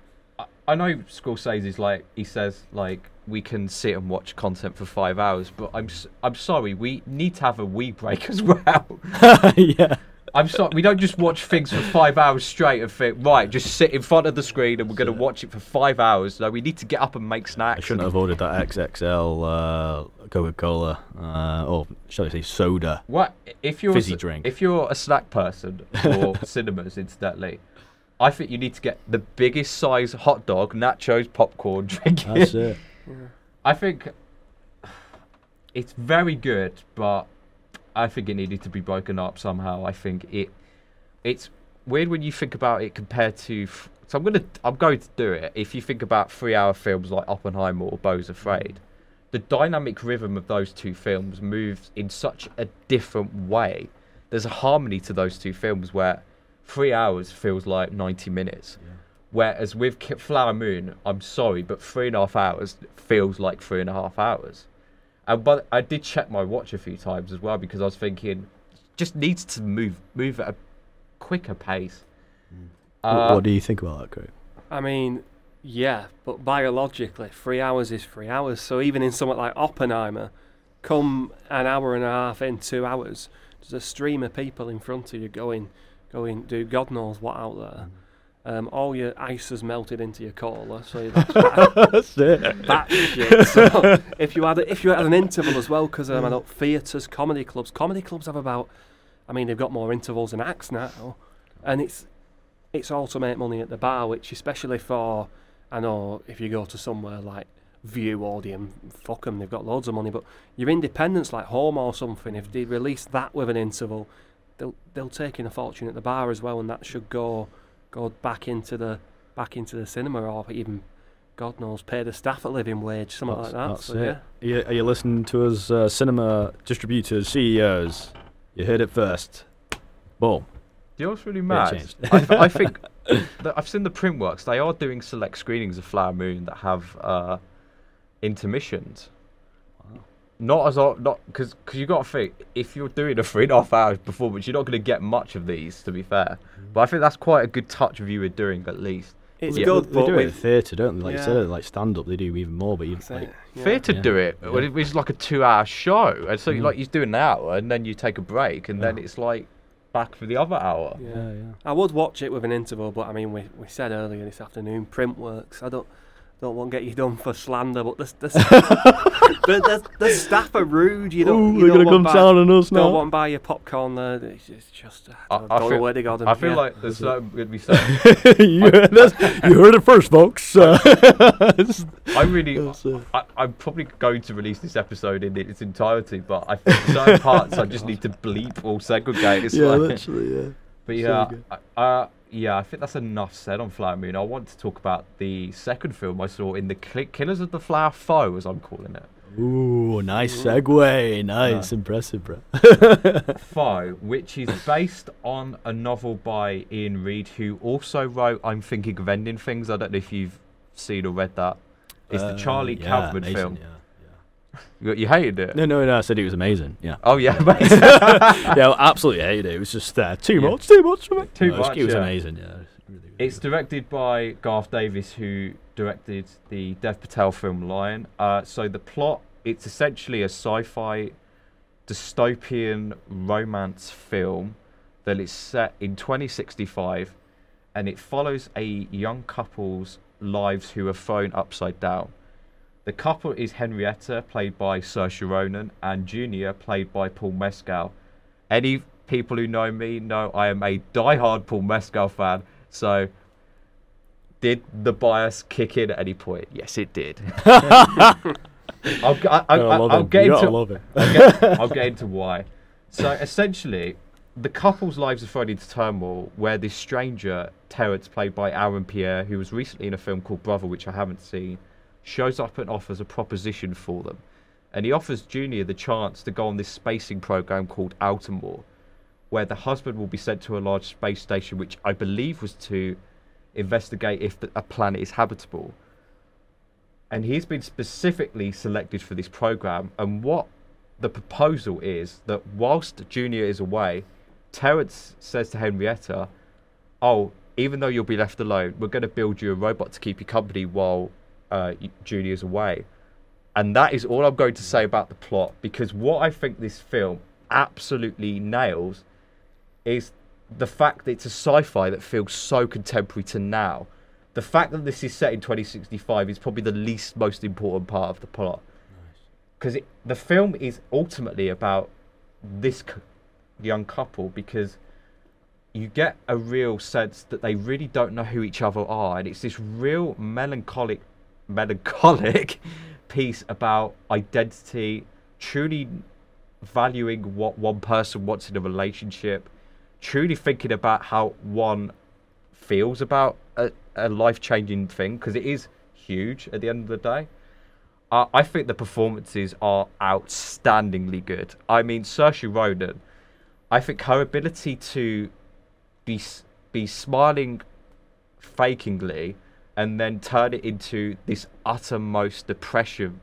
I know Scorsese's like he says like we can sit and watch content for five hours, but I'm I'm sorry we need to have a wee break [laughs] as well. [laughs] yeah. I'm sorry we don't just watch things for five hours straight and think right just sit in front of the screen and we're going to watch it for five hours. No, we need to get up and make snacks. I shouldn't have ordered that XXL uh, Coca Cola, uh, or shall I say soda. What if you're Fizzy a, drink. If you're a snack person [laughs] or cinemas, incidentally, I think you need to get the biggest size hot dog, nachos, popcorn, [laughs] drink. That's it. [laughs] I think it's very good, but I think it needed to be broken up somehow. I think it it's weird when you think about it compared to. So I'm gonna I'm going to do it. If you think about three-hour films like Oppenheimer or Beau's Afraid, the dynamic rhythm of those two films moves in such a different way. There's a harmony to those two films where three hours feels like 90 minutes. Whereas with Ki- Flower Moon, I'm sorry, but three and a half hours feels like three and a half hours. And but I did check my watch a few times as well because I was thinking, just needs to move move at a quicker pace. Wh- Uh, what do you think about that, Craig? I mean, yeah, but biologically, three hours is three hours. So even in something like Oppenheimer, come an hour and a half in, two hours, there's a stream of people in front of you going, going, do God knows what out there. Um, all your ice has melted into your cola, so [laughs] that's That's [laughs] it. that shit. So [laughs] if you had a, if you had an interval as well, because um, I know theatres, comedy clubs, comedy clubs have about, I mean they've got more intervals than acts now, and it's it's all to make money at the bar, which especially for I know if you go to somewhere like Vue fuck them, they've got loads of money, but your independents like Home or something, if they release that with an interval, they'll they'll take in a fortune at the bar as well, and that should go go back into the back into the cinema or even God knows pay the staff a living wage, something That's, like that. that's so it. yeah. Are you, are you listening to us, uh, cinema distributors, CEOs? You heard it first. Boom. Do you know what's really Yeah, mad? I, th- I [laughs] think that I've seen the Printworks. They are doing select screenings of Flower Moon that have uh, intermissions. Wow. Not as o- not because because you got to think if you're doing a three and a half hours performance, you're not going to get much of these. To be fair, Mm. but I think that's quite a good touch of you were doing at least. it's Yeah. good, They but do it in with theatre, don't they? Like Yeah. you said, like stand up, they do even more. But you That's like, yeah. Theatre Yeah. do it. Yeah. Well, it was like a two-hour show, and so Mhm. like you do an hour, and then you take a break, and then it's like back for the other hour. Yeah. yeah, yeah. I would watch it with an interval, but I mean, we, we said earlier this afternoon, Printworks. I don't don't want to get you done for slander, but the the, the, the, the staff are rude. You don't. you don't want buy, on us Don't want to buy your popcorn there. It's just, it's just I I- don't, I don't know feel- where they got them. I feel yeah. like there's something going to be said. [laughs] you, that's- you heard it first, folks. Uh, [laughs] I [laughs] really, uh, I, I'm probably going to release this episode in its entirety, but I think certain parts I just need to bleep or segregate. It's yeah, like- literally, yeah. But yeah, good. I- uh, yeah, I think that's enough said on Flower Moon. I want to talk about the second film I saw in the Killers of the Flower Foe, as I'm calling it. Ooh, nice segue. Nice, Yeah. impressive, bro. [laughs] Foe, which is based on a novel by Iain Reid, who also wrote I'm Thinking of Ending Things. I don't know if you've seen or read that. It's the Uh, Charlie yeah, Kaufman amazing, film. Yeah, You, you hated it? yeah. No, no, no. I said it was amazing. Yeah. Oh yeah, mate. [laughs] yeah, I [laughs] absolutely hated it. It was just uh, too Yeah. much, too much for me. Too No, it was- much, It was yeah. amazing. Yeah. Really, really It's directed by Garth Davis, who directed the Dev Patel film Lion. Uh, so the plot, it's essentially a sci-fi dystopian romance film that is set in 2065, and it follows a young couple's lives who are thrown upside down. The couple is Henrietta, played by Saoirse Ronan, and Junior, played by Paul Mescal. Any people who know me know I am a die-hard Paul Mescal fan. So, did the bias kick in at any point? Yes, it did. I'll, I, I, get into. I'll get, [laughs] I'll get into why. So essentially, the couple's lives are thrown into turmoil where this stranger, Terrence, played by Aaron Pierre, who was recently in a film called Brother, which I haven't seen, shows up and offers a proposition for them. And he offers Junior the chance to go on this spacing program called OuterMore, where the husband will be sent to a large space station, which I believe was to investigate if a planet is habitable. And he's been specifically selected for this program. And what the proposal is that whilst Junior is away, Terrence says to Henrietta, "Oh, even though you'll be left alone, we're going to build you a robot to keep you company while uh, y- Junior's away." And that is all I'm going to say about the plot because what I think this film absolutely nails is the fact that it's a sci-fi that feels so contemporary to now. The fact that this is set in 2065 is probably the least most important part of the plot because the film is ultimately about this c- young couple because you get a real sense that they really don't know who each other are and it's this real melancholic melancholic [laughs] piece about identity truly valuing what one person wants in a relationship truly thinking about how one feels about a, a life-changing thing because it is huge at the end of the day uh, I think the performances are outstandingly good. I mean, Saoirse Ronan, I think her ability to be be smiling fakingly and then turn it into this uttermost depression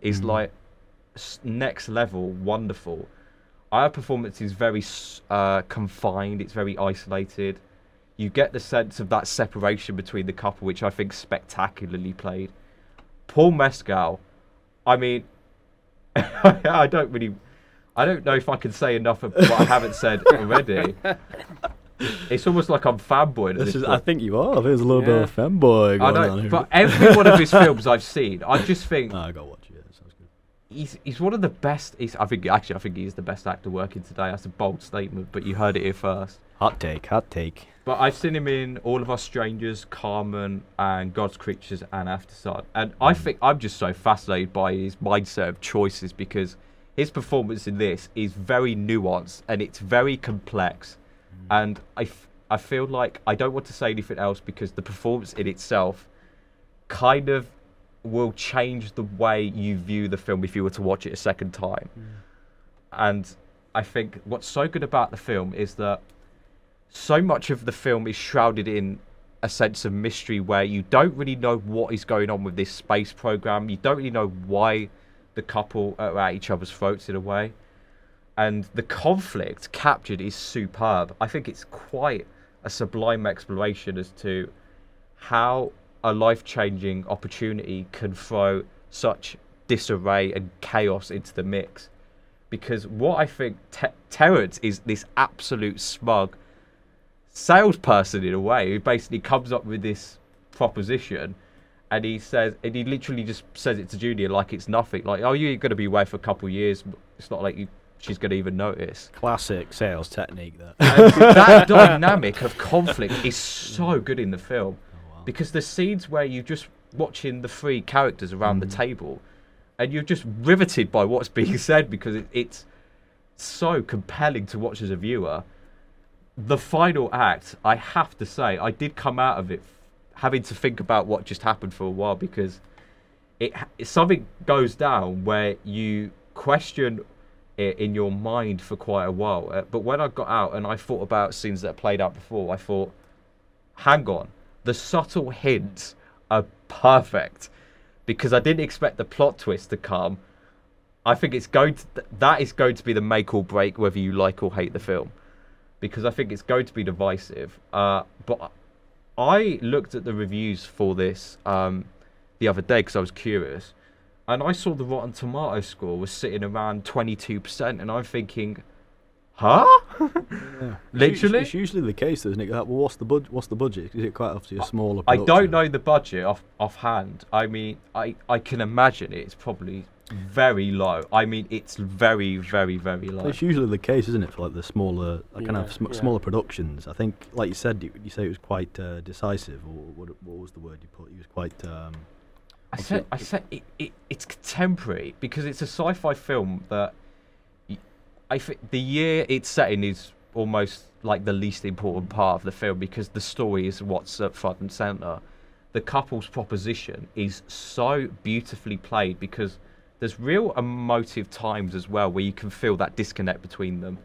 is Mm. like next level wonderful. Our performance is very uh, confined. It's very isolated. You get the sense of that separation between the couple, which I think spectacularly played. Paul Mescal, I mean, [laughs] I don't really, I don't know if I can say enough of what I haven't said already. [laughs] It's almost like I'm fanboying This this is, I think you are. There's a little bit of a fanboy I going on here. but every one of his [laughs] films I've seen, I just think No, I gotta watch it. Yeah, sounds good. he's he's one of the best. He's, I think actually, I think he's the best actor working today. That's a bold statement, but you heard it here first. Hot take, hot take. But I've seen him in All of Us Strangers, Carmen, and God's Creatures and Aftersun. And I mm. think I'm just so fascinated by his mindset of choices because his performance in this is very nuanced and it's very complex. And I, f- I feel like I don't want to say anything else because the performance in itself kind of will change the way you view the film if you were to watch it a second time. Mm. And I think what's so good about the film is that so much of the film is shrouded in a sense of mystery where you don't really know what is going on with this space program. You don't really know why the couple are at each other's throats in a way. And the conflict captured is superb. I think it's quite a sublime exploration as to how a life-changing opportunity can throw such disarray and chaos into the mix. Because what I think Te- Terrence is this absolute smug salesperson in a way who basically comes up with this proposition and he says and he literally just says it to Julia like it's nothing. Like, oh you're gonna be away for a couple of years, it's not like you she's gonna even notice. Classic sales technique. That. [laughs] That [laughs] dynamic of conflict is so good in the film Oh, wow. because the scenes where you're just watching the three characters around Mm. the table and you're just riveted by what's [laughs] being said because it, it's so compelling to watch as a viewer. The final act, I have to say, I did come out of it having to think about what just happened for a while because it something goes down where you question in your mind for quite a while. Uh, but when I got out and I thought about scenes that played out before, I thought, hang on, the subtle hints are perfect because I didn't expect the plot twist to come. I think it's going to that is going to be the make or break whether you like or hate the film because I think it's going to be divisive. Uh, but I looked at the reviews for this um, the other day because I was curious, and I saw the Rotten Tomato score was sitting around twenty two percent, and I'm thinking, huh? Yeah. [laughs] Literally? it's, usually the case, isn't it? Well, what's the bud- What's the budget? Is it quite obviously a smaller? I don't know the budget off offhand. I mean, I I can imagine it's probably very low. I mean, it's very very very low. It's usually the case, isn't it, for like the smaller, like kind of sm- yeah. smaller productions. I think, like you said, you, you say it was quite uh, decisive, or what, what was the word you put? It was quite. Um, I said, I said it, it, it's contemporary because it's a sci-fi film that I think the year it's set in is almost like the least important part of the film because the story is what's at front and center. The couple's proposition is so beautifully played because there's real emotive times as well where you can feel that disconnect between them.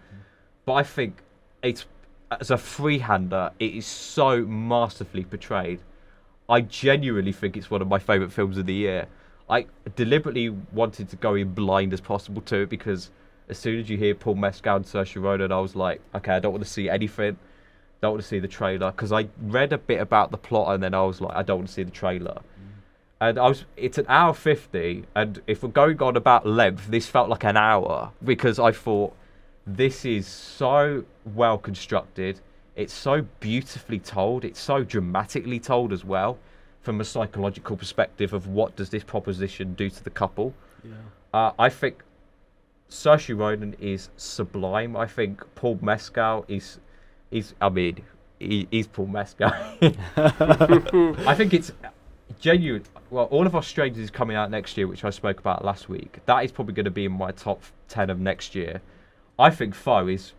But I think it's as a three-hander, it is so masterfully portrayed. I genuinely think it's one of my favourite films of the year. I deliberately wanted to go in blind as possible to it because as soon as you hear Paul Mescal and Saoirse Ronan, I was like, okay, I don't want to see anything. Don't want to see the trailer because I read a bit about the plot and then I was like, I don't want to see the trailer. And I was, it's an hour fifty, and if we're going on about length, this felt like an hour because I thought this is so well constructed. It's so beautifully told. It's so dramatically told as well, from a psychological perspective of what does this proposition do to the couple. yeah. Uh, I think Saoirse Ronan is sublime. I think Paul Mescal is, is I mean, he, he's Paul Mescal. [laughs] [laughs] I think it's genuine. Well, all of our strangers is coming out next year, which I spoke about last week. That is probably going to be in my top ten of next year. I think Foe is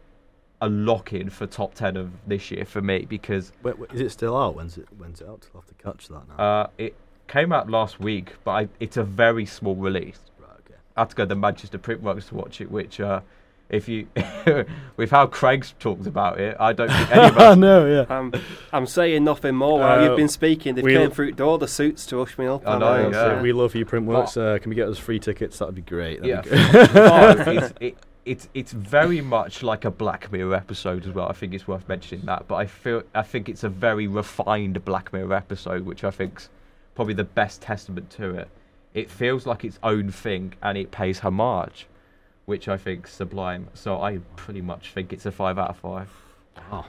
a lock in for top ten of this year for me because Wait, wait, is it still out? When's it? When's it out? I'll have to catch that now. uh, it came out last week, but I, it's a very small release. right. Okay. I had to go to the Manchester Printworks to watch it, which, uh, if you, [laughs] with how Craig's talked about it, I don't think [laughs] any of us. no, yeah. I'm, I'm saying nothing more while Uh, you've been speaking. They've we'll- came through the door, the suits to hush me up. I know, yeah. so- we love you, Printworks. Uh, can we get us free tickets? That'd be great. That'd Yeah, be great. Five, it's, [laughs] it, it's it's very much like a Black Mirror episode as well. I think it's worth mentioning that, but I feel I think it's a very refined Black Mirror episode, which I think's probably the best testament to it. It feels like its own thing, and it pays homage, which I think's sublime. So I pretty much think it's a five out of five. Oh,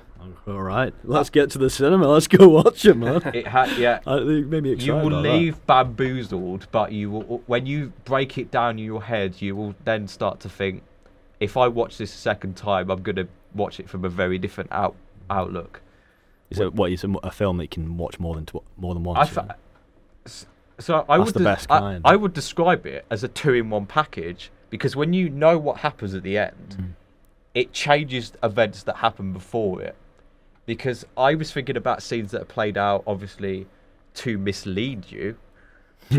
all right. Let's get to the cinema. Let's go watch it, man. It had yeah. [laughs] I think maybe excited you will about that. leave bamboozled, but you will when you break it down in your head, you will then start to think, if I watch this a second time, I'm gonna watch it from a very different out outlook. Is it what? Is it a film that you can watch more than tw- more than once? I fa- so I That's would best I- kind. I, would describe it as a two-in-one package because when you know what happens at the end, Mm. it changes events that happened before it. Because I was thinking about scenes that are played out, obviously, to mislead you, [laughs]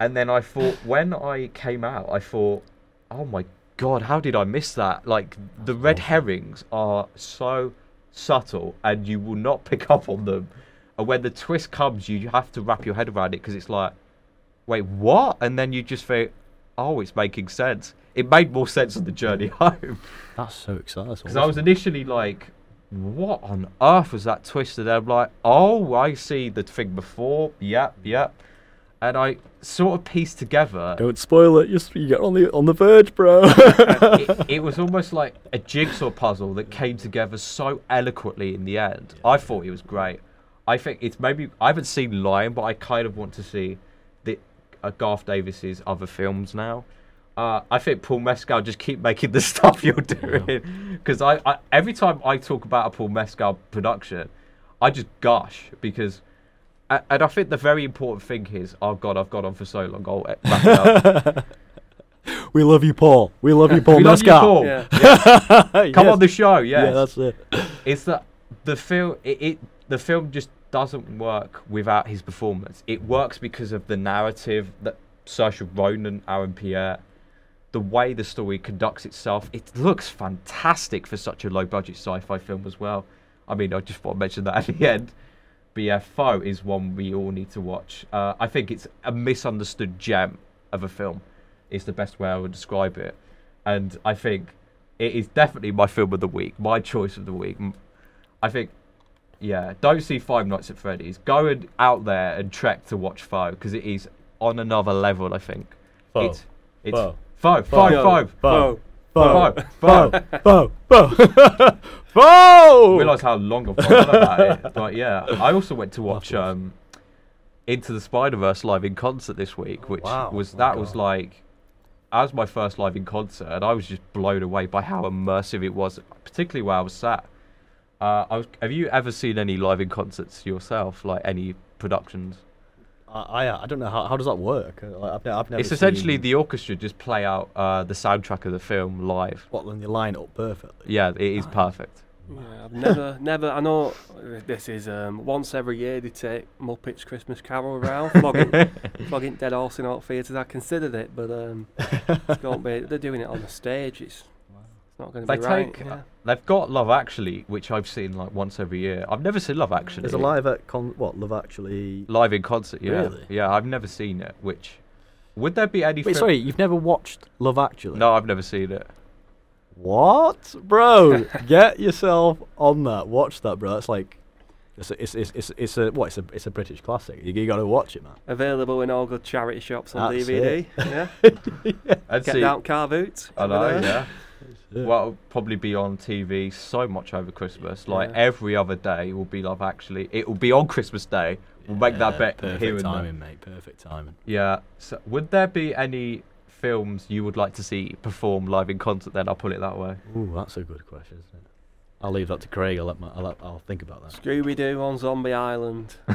and then I thought, when I came out, I thought, oh my god, how did I miss that? Like, the red awful. herrings are so subtle and you will not pick [laughs] up on them. And when the twist comes, you have to wrap your head around it because it's like, wait, what? And then you just think, oh, it's making sense. It made more sense on the journey [laughs] home. That's so exciting. That's Because I was initially like, what on earth was that twist? And I'm like, oh, I see the thing before. Yep, yep. And I sort of pieced together. Don't spoil it. You're, you're on the on the verge, bro. [laughs] it, [laughs] it was almost like a jigsaw puzzle that came together so eloquently in the end. I thought it was great. I think it's maybe I haven't seen Lion, but I kind of want to see the uh, Garth Davis's other films now. Uh, I think Paul Mescal just keep making the [laughs] stuff you're doing because I, I every time I talk about a Paul Mescal production, I just gush because. A- And I think the very important thing is, oh God, I've gone on for so long. I'll eh, wrap it up. [laughs] we love you, Paul. We love you, [laughs] Paul We love you, Mescal. Paul. [laughs] Yeah. Come Yes. on the show, yes. Yeah, that's it. it's that the film it, it the film just doesn't work without his performance. It works because of the narrative that Saoirse Ronan, Aaron Pierre, the way the story conducts itself. It looks fantastic for such a low budget sci-fi film as well. I mean, I just want to mention that at the end. Foe is one we all need to watch. Uh, I think it's a misunderstood gem of a film. Is the best way I would describe it, and I think it is definitely my film of the week, my choice of the week. I think, yeah, don't see Five Nights at Freddy's. Go and out there and trek to watch Foe because it is on another level. I think. Foe. It's, it's Foe. Foe. Foe. Foe. Foe. Foe. Foe. Foe. Bo, Bo, Foe. [laughs] Realize how long I've gone on about it, but yeah, I also went to watch um, Into the Spider Verse live in concert this week, which wow. was Oh, that was God. like, that was my first live in concert, and I was just blown away by how immersive it was, particularly where I was sat. Uh, I was, have you ever seen any live in concerts yourself, like any productions? I, I I don't know how how does that work. Uh, Like, I've, ne- I've never. it's essentially seen- the orchestra just play out uh, the soundtrack of the film live. what when they line up perfectly. Yeah, it is perfect. Yeah, I've never, [laughs] never. I know this is um, once every year they take Muppets Christmas Carol around, [laughs] flogging, flogging dead horse in all theatres. I considered it, but um, [laughs] it's going to be. They're doing it on the stage. It's, it's not going to They be right. take. yeah. They've got Love Actually, which I've seen like once every year. I've never seen Love Actually. There's a live at con what Love Actually. live in concert. Yeah, Really? yeah. I've never seen it. Which would there be any? Wait, fil- sorry, you've never watched Love Actually? No, I've never seen it. What, bro? [laughs] Get yourself on that. Watch that, bro. It's like, it's a, it's, it's, it's, it's a what? It's a it's a British classic. You, you got to watch it, man. Available in all good charity shops on That's DVD. it. Yeah, [laughs] I'd get see. down car boots. I know. Yeah. Yeah. Well, it'll probably be on TV so much over Christmas. Like Yeah. every other day will be Love Actually. It will be on Christmas Day. We'll make that bet Perfect here and there. timing, mate. Perfect timing. Yeah. So, would there be any films you would like to see perform live in concert? Then I'll put it that way. Ooh, that's a good question, isn't it? I'll leave that to Craig. I'll let my, I'll, let- I'll think about that. Scooby Doo on Zombie Island. [laughs] [laughs]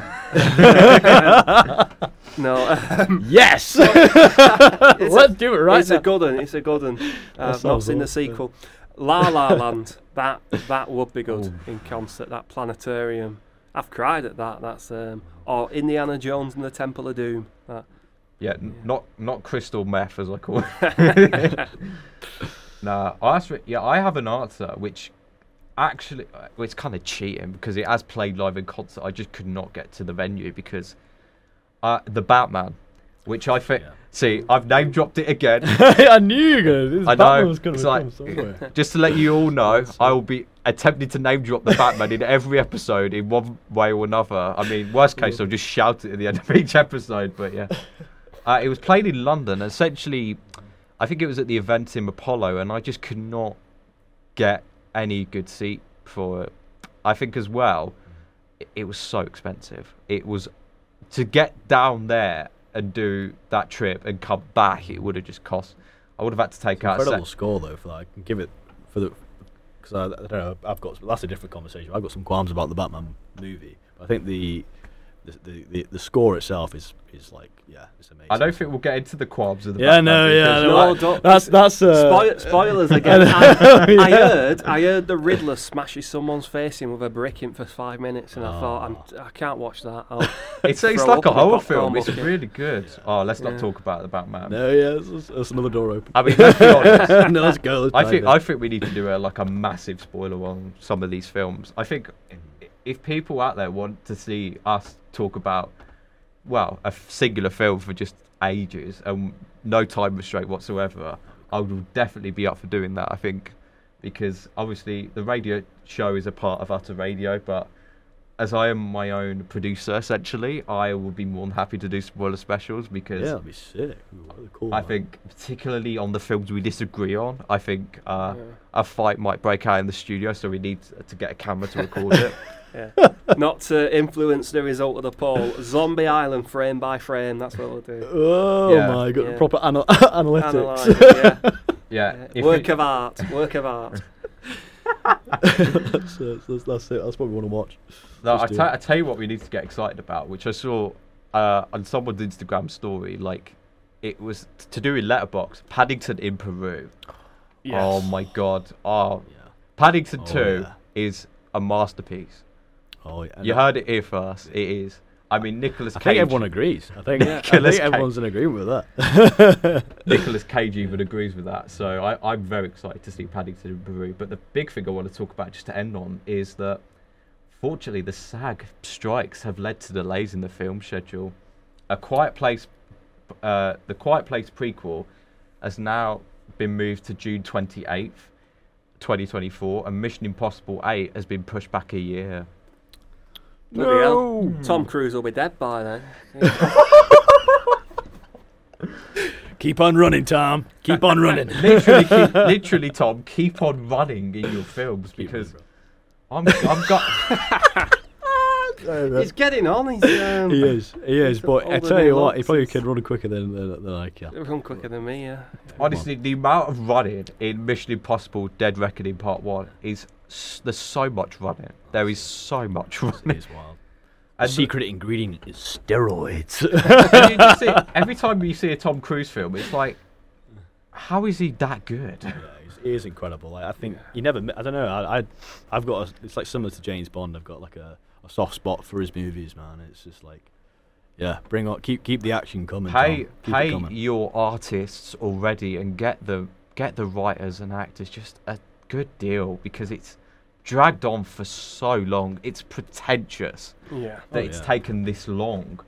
no, um, yes. [laughs] it's Let's a, do it right it's now. a good one. It's a good one. Uh, I've not seen the sequel. La La Land. That that would be good Ooh. in concert. That planetarium. I've cried at that. That's um, or Indiana Jones and the Temple of Doom. That, Yeah, n- Yeah. not not crystal meth as I call it. nah, I actually, yeah, I have an answer which actually uh, well, it's kind of cheating because it has played live in concert. I just could not get to the venue because uh, the Batman, which I think. Yeah. See, I've name dropped it again. [laughs] I knew you were gonna. This I Batman know, was gonna it's come like- somewhere. [laughs] Just to let you all know, I will be attempting to name drop the Batman in every episode in one way or another. I mean, worst case, I'll just shout it at the end of each episode. But yeah, [laughs] uh, it was played in London. Essentially, I think it was at the Eventim Apollo, and I just could not get any good seat for it. I think as well, it, it was so expensive. It was to get down there and do that trip and come back. It would have just cost. I would have had to take out. a Incredible sec- score though for that. I can give it for the because I, I don't know. I've got that's a different conversation. I've got some qualms about the Batman movie. I think the the the, the, the score itself is is like yeah, it's amazing. I don't think we'll get into the qualms of the Yeah, no, yeah, no, No, that's that's uh, Spoil- spoilers [laughs] again. I, I [laughs] heard, I heard the Riddler smashes someone's face in with a brick in for five minutes, and I thought, I'm, I can't watch that. [laughs] I'll It's, it's like a horror film. It's bucket. really good. Oh, let's not Yeah. talk about the Batman. No, yeah, that's, that's another door open. I mean, let's be honest. no, let's go. Let's I think in. I think we need to do a like a massive spoiler on some of these films. I think if people out there want to see us talk about well a singular film for just ages and no time restraint whatsoever, I will definitely be up for doing that. I think because obviously the radio show is a part of Utter Radio, but as I am my own producer essentially, I will be more than happy to do spoiler specials because Yeah, that'd be sick. Ooh, that'd be cool. I man. think particularly on the films we disagree on, I think uh, Yeah. a fight might break out in the studio, so we need to get a camera to record it. [laughs] Yeah. Not to influence the result of the poll. Zombie Island frame by frame. That's what we'll do. Oh Yeah. my god, Yeah. proper anal- [laughs] analytics. Analyse it, yeah. Yeah, Yeah. if Work it- of art. Work of art. [laughs] that's, that's, that's it. That's what we want to watch. No, I, Let's do ta- it. I tell you what we need to get excited about, which I saw uh, on someone's Instagram story. Like, it was t- to do with Letterboxd. Paddington in Peru. Oh my god. Oh, Yeah. Paddington Oh, 2 yeah. is a masterpiece. Oh, yeah. You heard it here first. It is. I mean, Nicolas I Cage. think everyone agrees. I think. [laughs] I think everyone's in agreement with that. [laughs] Nicolas Cage even agrees with that. So I, I'm very excited to see Paddington in Peru. But the big thing I want to talk about, just to end on, is that fortunately the SAG strikes have led to delays in the film schedule. A Quiet Place, uh, the Quiet Place prequel, has now been moved to June 28th, 2024, and Mission Impossible 8 has been pushed back a year. Bloody hell. Hmm. Tom Cruise will be dead by then. [laughs] Keep on running, Tom. Keep on running. [laughs] literally, keep, literally, Tom, keep on running in your films because I'm, I'm got. [laughs] He's getting on. He's [laughs] um, he is. He is. he's But I older than than you what, he probably he's- could run quicker than, than, than I can. Run quicker than me, yeah. Honestly, the amount of running in Mission Impossible Dead Reckoning Part 1 is. There's so much running. There is so much It running. is wild. [laughs] And the secret ingredient is steroids. [laughs] and you just see, every time you see a Tom Cruise film, it's like, how is he that good? yeah, he's, he is incredible. Like, I think you never. I don't know. I, I I've got. A, it's like similar to James Bond. I've got like a, a soft spot for his movies, man. It's just like, yeah, bring on, keep keep the action coming. Pay Tom. Pay coming. your artists already and get the get the writers and actors just a good deal because it's dragged on for so long. It's pretentious. Yeah. that Oh, it's yeah. taken this long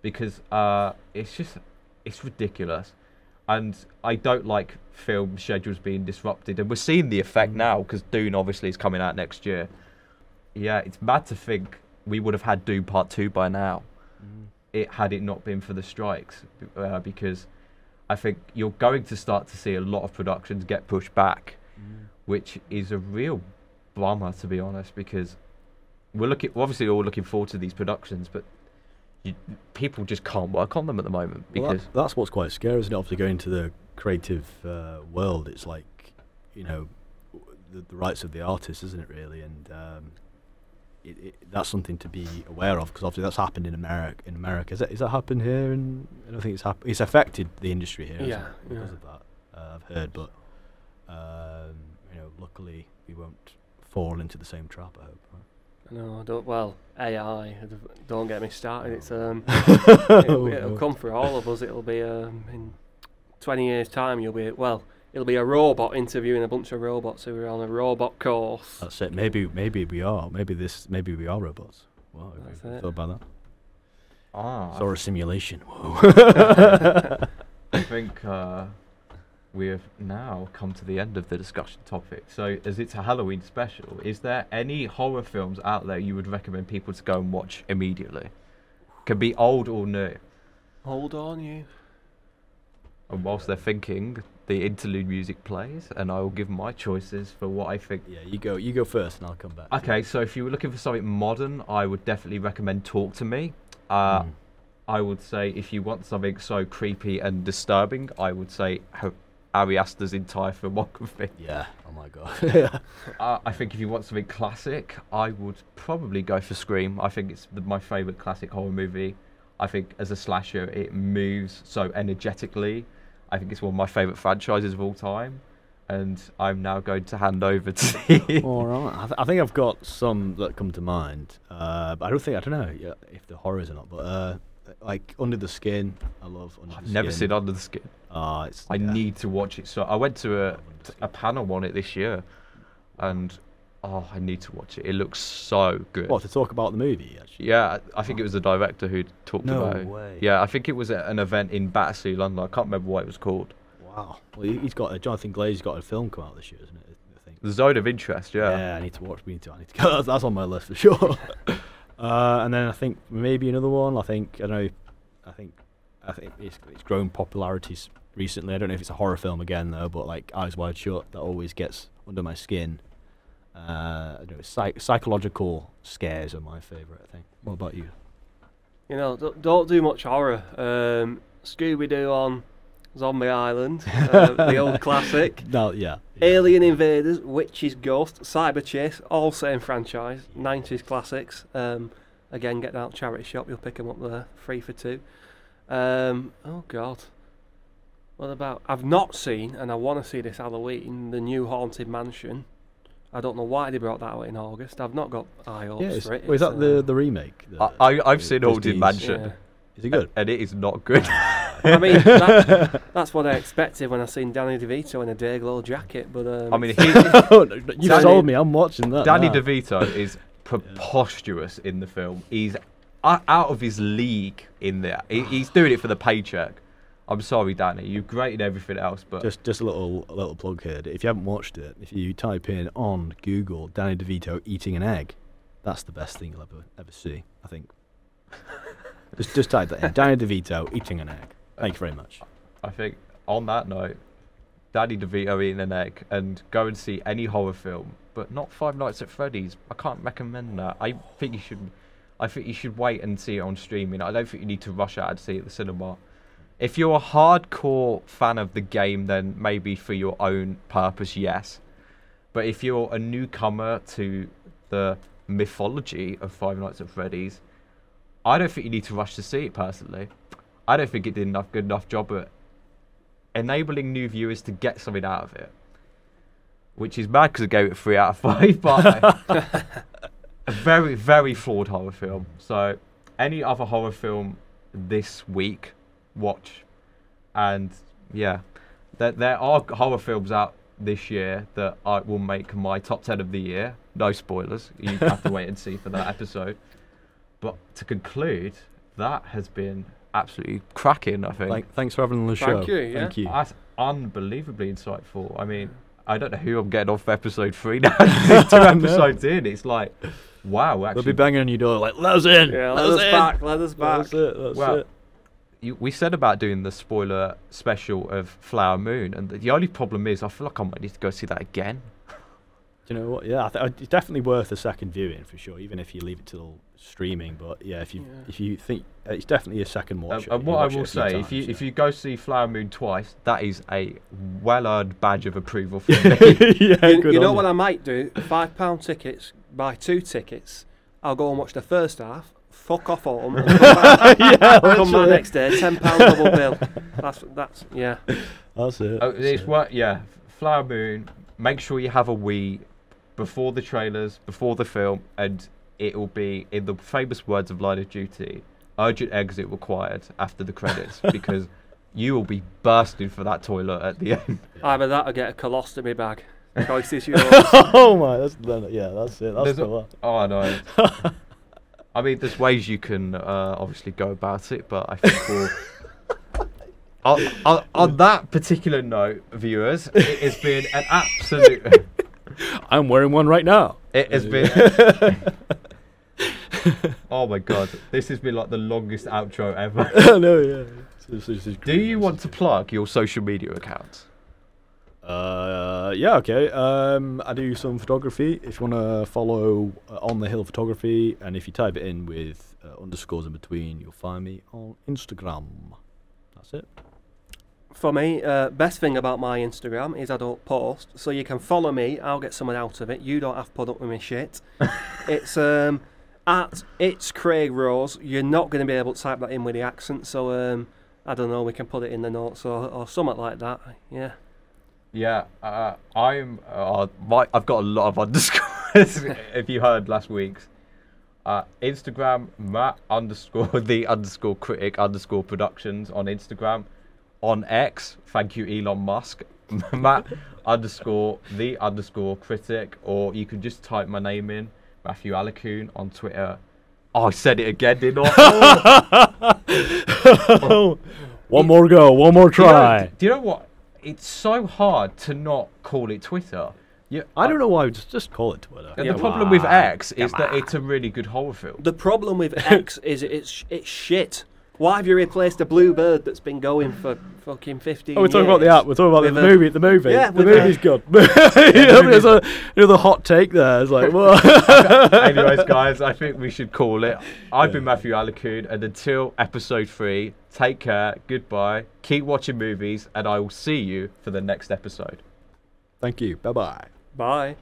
because uh, it's just it's ridiculous and i don't like film schedules being disrupted and we're seeing the effect Mm. now because dune obviously is coming out next year yeah it's mad to think we would have had dune part 2 by now Mm. it had it not been for the strikes uh, because i think you're going to start to see a lot of productions get pushed back Mm. which is a real bummer to be honest because we're looking obviously all looking forward to these productions but you, people just can't work on them at the moment Well, because that, that's what's quite scary, isn't it? Obviously, going into the creative uh, world, it's like, you know, the, the rights of the artist, isn't it? Really, and um, it, it, that's something to be aware of because obviously that's happened in America. In America, is that, is that happened here? And I don't think it's hap- It's affected the industry here, Yeah, it, because yeah. of that. Uh, I've heard, but um, you know, luckily we won't fall into the same trap. I hope. No, I don't. Well, AI. Don't get me started. It's um, [laughs] it'll, it'll come for all of us. It'll be um, in 20 years' time. You'll be well. It'll be a robot interviewing a bunch of robots who are on a robot course. That's it. Maybe, maybe we are. Maybe this. Maybe we are robots. Wow. That's it. Thought about that. ah, Or a simulation. Whoa. [laughs] I think uh, we have now come to the end of the discussion topic. So, as it's a Halloween special, is there any horror films out there you would recommend people to go and watch immediately? Can be old or new. Hold on, you. And whilst they're thinking, the interlude music plays, and I will give my choices for what I think. yeah, you go. You go first, and I'll come back. Okay, so if you were looking for something modern, I would definitely recommend Talk to Me. Uh, Mm. I would say if you want something so creepy and disturbing, I would say Ari Aster's entire filmography. [laughs] Yeah. Oh my god. yeah. [laughs] [laughs] Uh, I think if you want something classic, I would probably go for Scream. I think it's the, my favourite classic horror movie. I think as a slasher, it moves so energetically. I think it's one of my favourite franchises of all time. And I'm now going to hand over to [laughs] you. All right. I, th- I think I've got some that come to mind. Uh, but I don't think I don't know if the horrors or not. But uh, like Under the Skin, I love Under I've the never Skin. seen Under the Skin. Ah, it's. I yeah. need to watch it. So I went to a, Love Under the a panel on it this year, and oh, I need to watch it. It looks so good. What to talk about the movie? Actually. Yeah, I think it was the director who talked No about it. way. Yeah, I think it was at an event in Battersea, London. I can't remember what it was called. Wow. Well, he- he's got a Jonathan Glazer's got a film come out this year, isn't it? I think. The Zone of Interest, yeah. Yeah, I need to watch. We need to. I need to. [laughs] That's, that's on my list for sure. [laughs] uh, and then I think maybe another one. I think I don't know. I think I think basically it's grown popularity recently. I don't know if it's a horror film again though, but like Eyes Wide Shut, that always gets under my skin. Uh, know, psych- psychological scares are my favorite. thing. What about you? You know, don't, don't do much horror. Um, Scooby Doo on Zombie Island, uh, the old [laughs] classic. No, yeah. yeah. Alien Invaders, Witches, Ghost, Cyber Chase, all same franchise, 90s classics. Um, again, get out charity shop, you'll pick them up there, free for two. Um, oh God. What about? I've not seen, and I want to see this Halloween, the new Haunted Mansion. I don't know why they brought that out in August. I've not got eye hopes Yeah, is, for it. well, is It's, that the uh, the remake? The, I, I, I've the seen Haunted Christie's- Mansion. yeah. Is it good? And it is not good. [laughs] I mean, [laughs] that, that's what I expected when I seen Danny DeVito in a Dayglow jacket. But um, I mean, [laughs] he, no, no, you Danny- told me. I'm watching that. Danny now. DeVito is preposterous in the film. He's out of his league in there. He, he's doing it for the paycheck. I'm sorry, Danny. You've great in everything else, but Just just a little a little plug here. If you haven't watched it, if you type in on Google Danny DeVito eating an egg, that's the best thing you'll ever ever see. I think. [laughs] just just type that in. Danny DeVito eating an egg. Thank you very much. I think on that note, Danny DeVito eating an egg and go and see any horror film, but not Five Nights at Freddy's. I can't recommend that. I think you should. I think you should wait and see it on streaming. I don't think you need to rush out and see it at the cinema. If you're a hardcore fan of the game, then maybe for your own purpose, yes. But if you're a newcomer to the mythology of Five Nights at Freddy's, I don't think you need to rush to see it personally. I don't think it did enough good enough job at enabling new viewers to get something out of it. Which is bad because I gave it three out of five, but [laughs] a very, very flawed horror film. So, any other horror film this week, watch. And yeah, there, there are horror films out this year that I will make my top 10 of the year. No spoilers. You [laughs] have to wait and see for that episode. But to conclude, that has been absolutely cracking, I think. Thank, thanks for having on the show. Thank you, yeah. Thank you. That's unbelievably insightful. I mean, I don't know who I'm getting off episode three [laughs] now. [laughs] Two episodes in, it's like, wow, They'll be banging on your door like, let us in. yeah, let let us in. back, let us back. That's it. That's Well, it. You, we said about doing the spoiler special of Flower Moon, and the, the only problem is I feel like I might need to go see that again. Do you know what? Yeah, I th- it's definitely worth a second viewing for sure. Even if you leave it till streaming, but yeah, if you Yeah. if you think uh, it's definitely a second Um, watch. and what I will say, if you if you go see Flower Moon twice, that is a well-earned badge of approval [laughs] for me. yeah, you, [laughs] good you know on what I might do? Five pound tickets. Buy two tickets. I'll go and watch the first half. Fuck off home. and [laughs] Come back, yeah, come back next day. Ten pound double bill. That's that's yeah. That's it. Oh, that's it's it. what, yeah. Flower Moon. Make sure you have a wee before the trailers, before the film, and it will be in the famous words of Line of Duty: urgent exit required after the credits, [laughs] because you will be bursting for that toilet at the end. Either that or get a colostomy bag. Choice is [laughs] yours. oh my, that's yeah, that's it. That's There's the a- one. Oh no. I mean, there's ways you can uh, obviously go about it, but I think we'll. [laughs] on, on, on that particular note, viewers, it has been an absolute. [laughs] I'm wearing one right now. It has been. [laughs] oh my god, this has been like the longest outro ever. no, yeah. This is- this is Do you want to plug your social media accounts? Uh, yeah, okay. Um, I do some photography. If you want to follow uh, on the hill photography, and if you type it in with uh, underscores in between, you'll find me on Instagram. That's it. For me, uh, best thing about my Instagram is I don't post, so you can follow me. I'll get someone out of it. You don't have to put up with me shit. [laughs] it's um, at it's Craig Rose. You're not going to be able to type that in with the accent, so um, I don't know. We can put it in the notes or, or something like that. Yeah. Yeah, uh, I'm. Uh, my, I've got a lot of underscores. [laughs] [laughs] if you heard last week's, uh, Instagram Matt underscore the underscore critic underscore productions on Instagram. On X, thank you Elon Musk. [laughs] Matt underscore the underscore critic, or you can just type my name in Matthew Alacoon on Twitter. Oh, I said it again, didn't I? one more go. One more Do you know- try. Do you know what? It's so hard to not call it Twitter. Yeah, I don't know why. Just just call it Twitter. And Yeah, the problem with X is Come that on. it's a really good horror film. The problem with [laughs] X is it's it's shit. Why have you replaced a blue bird that's been going for fucking 15 Oh, we're talking about the app. We're talking about the a- movie. The movie. Yeah, the with movie's a- good. [laughs] There's a another hot take there. It's like, what? [laughs] Anyways, [laughs] guys, I think we should call it. I've been Matthew Alakoon, and until episode three, take care, goodbye, keep watching movies, and I will see you for the next episode. Thank you. Bye bye. Bye.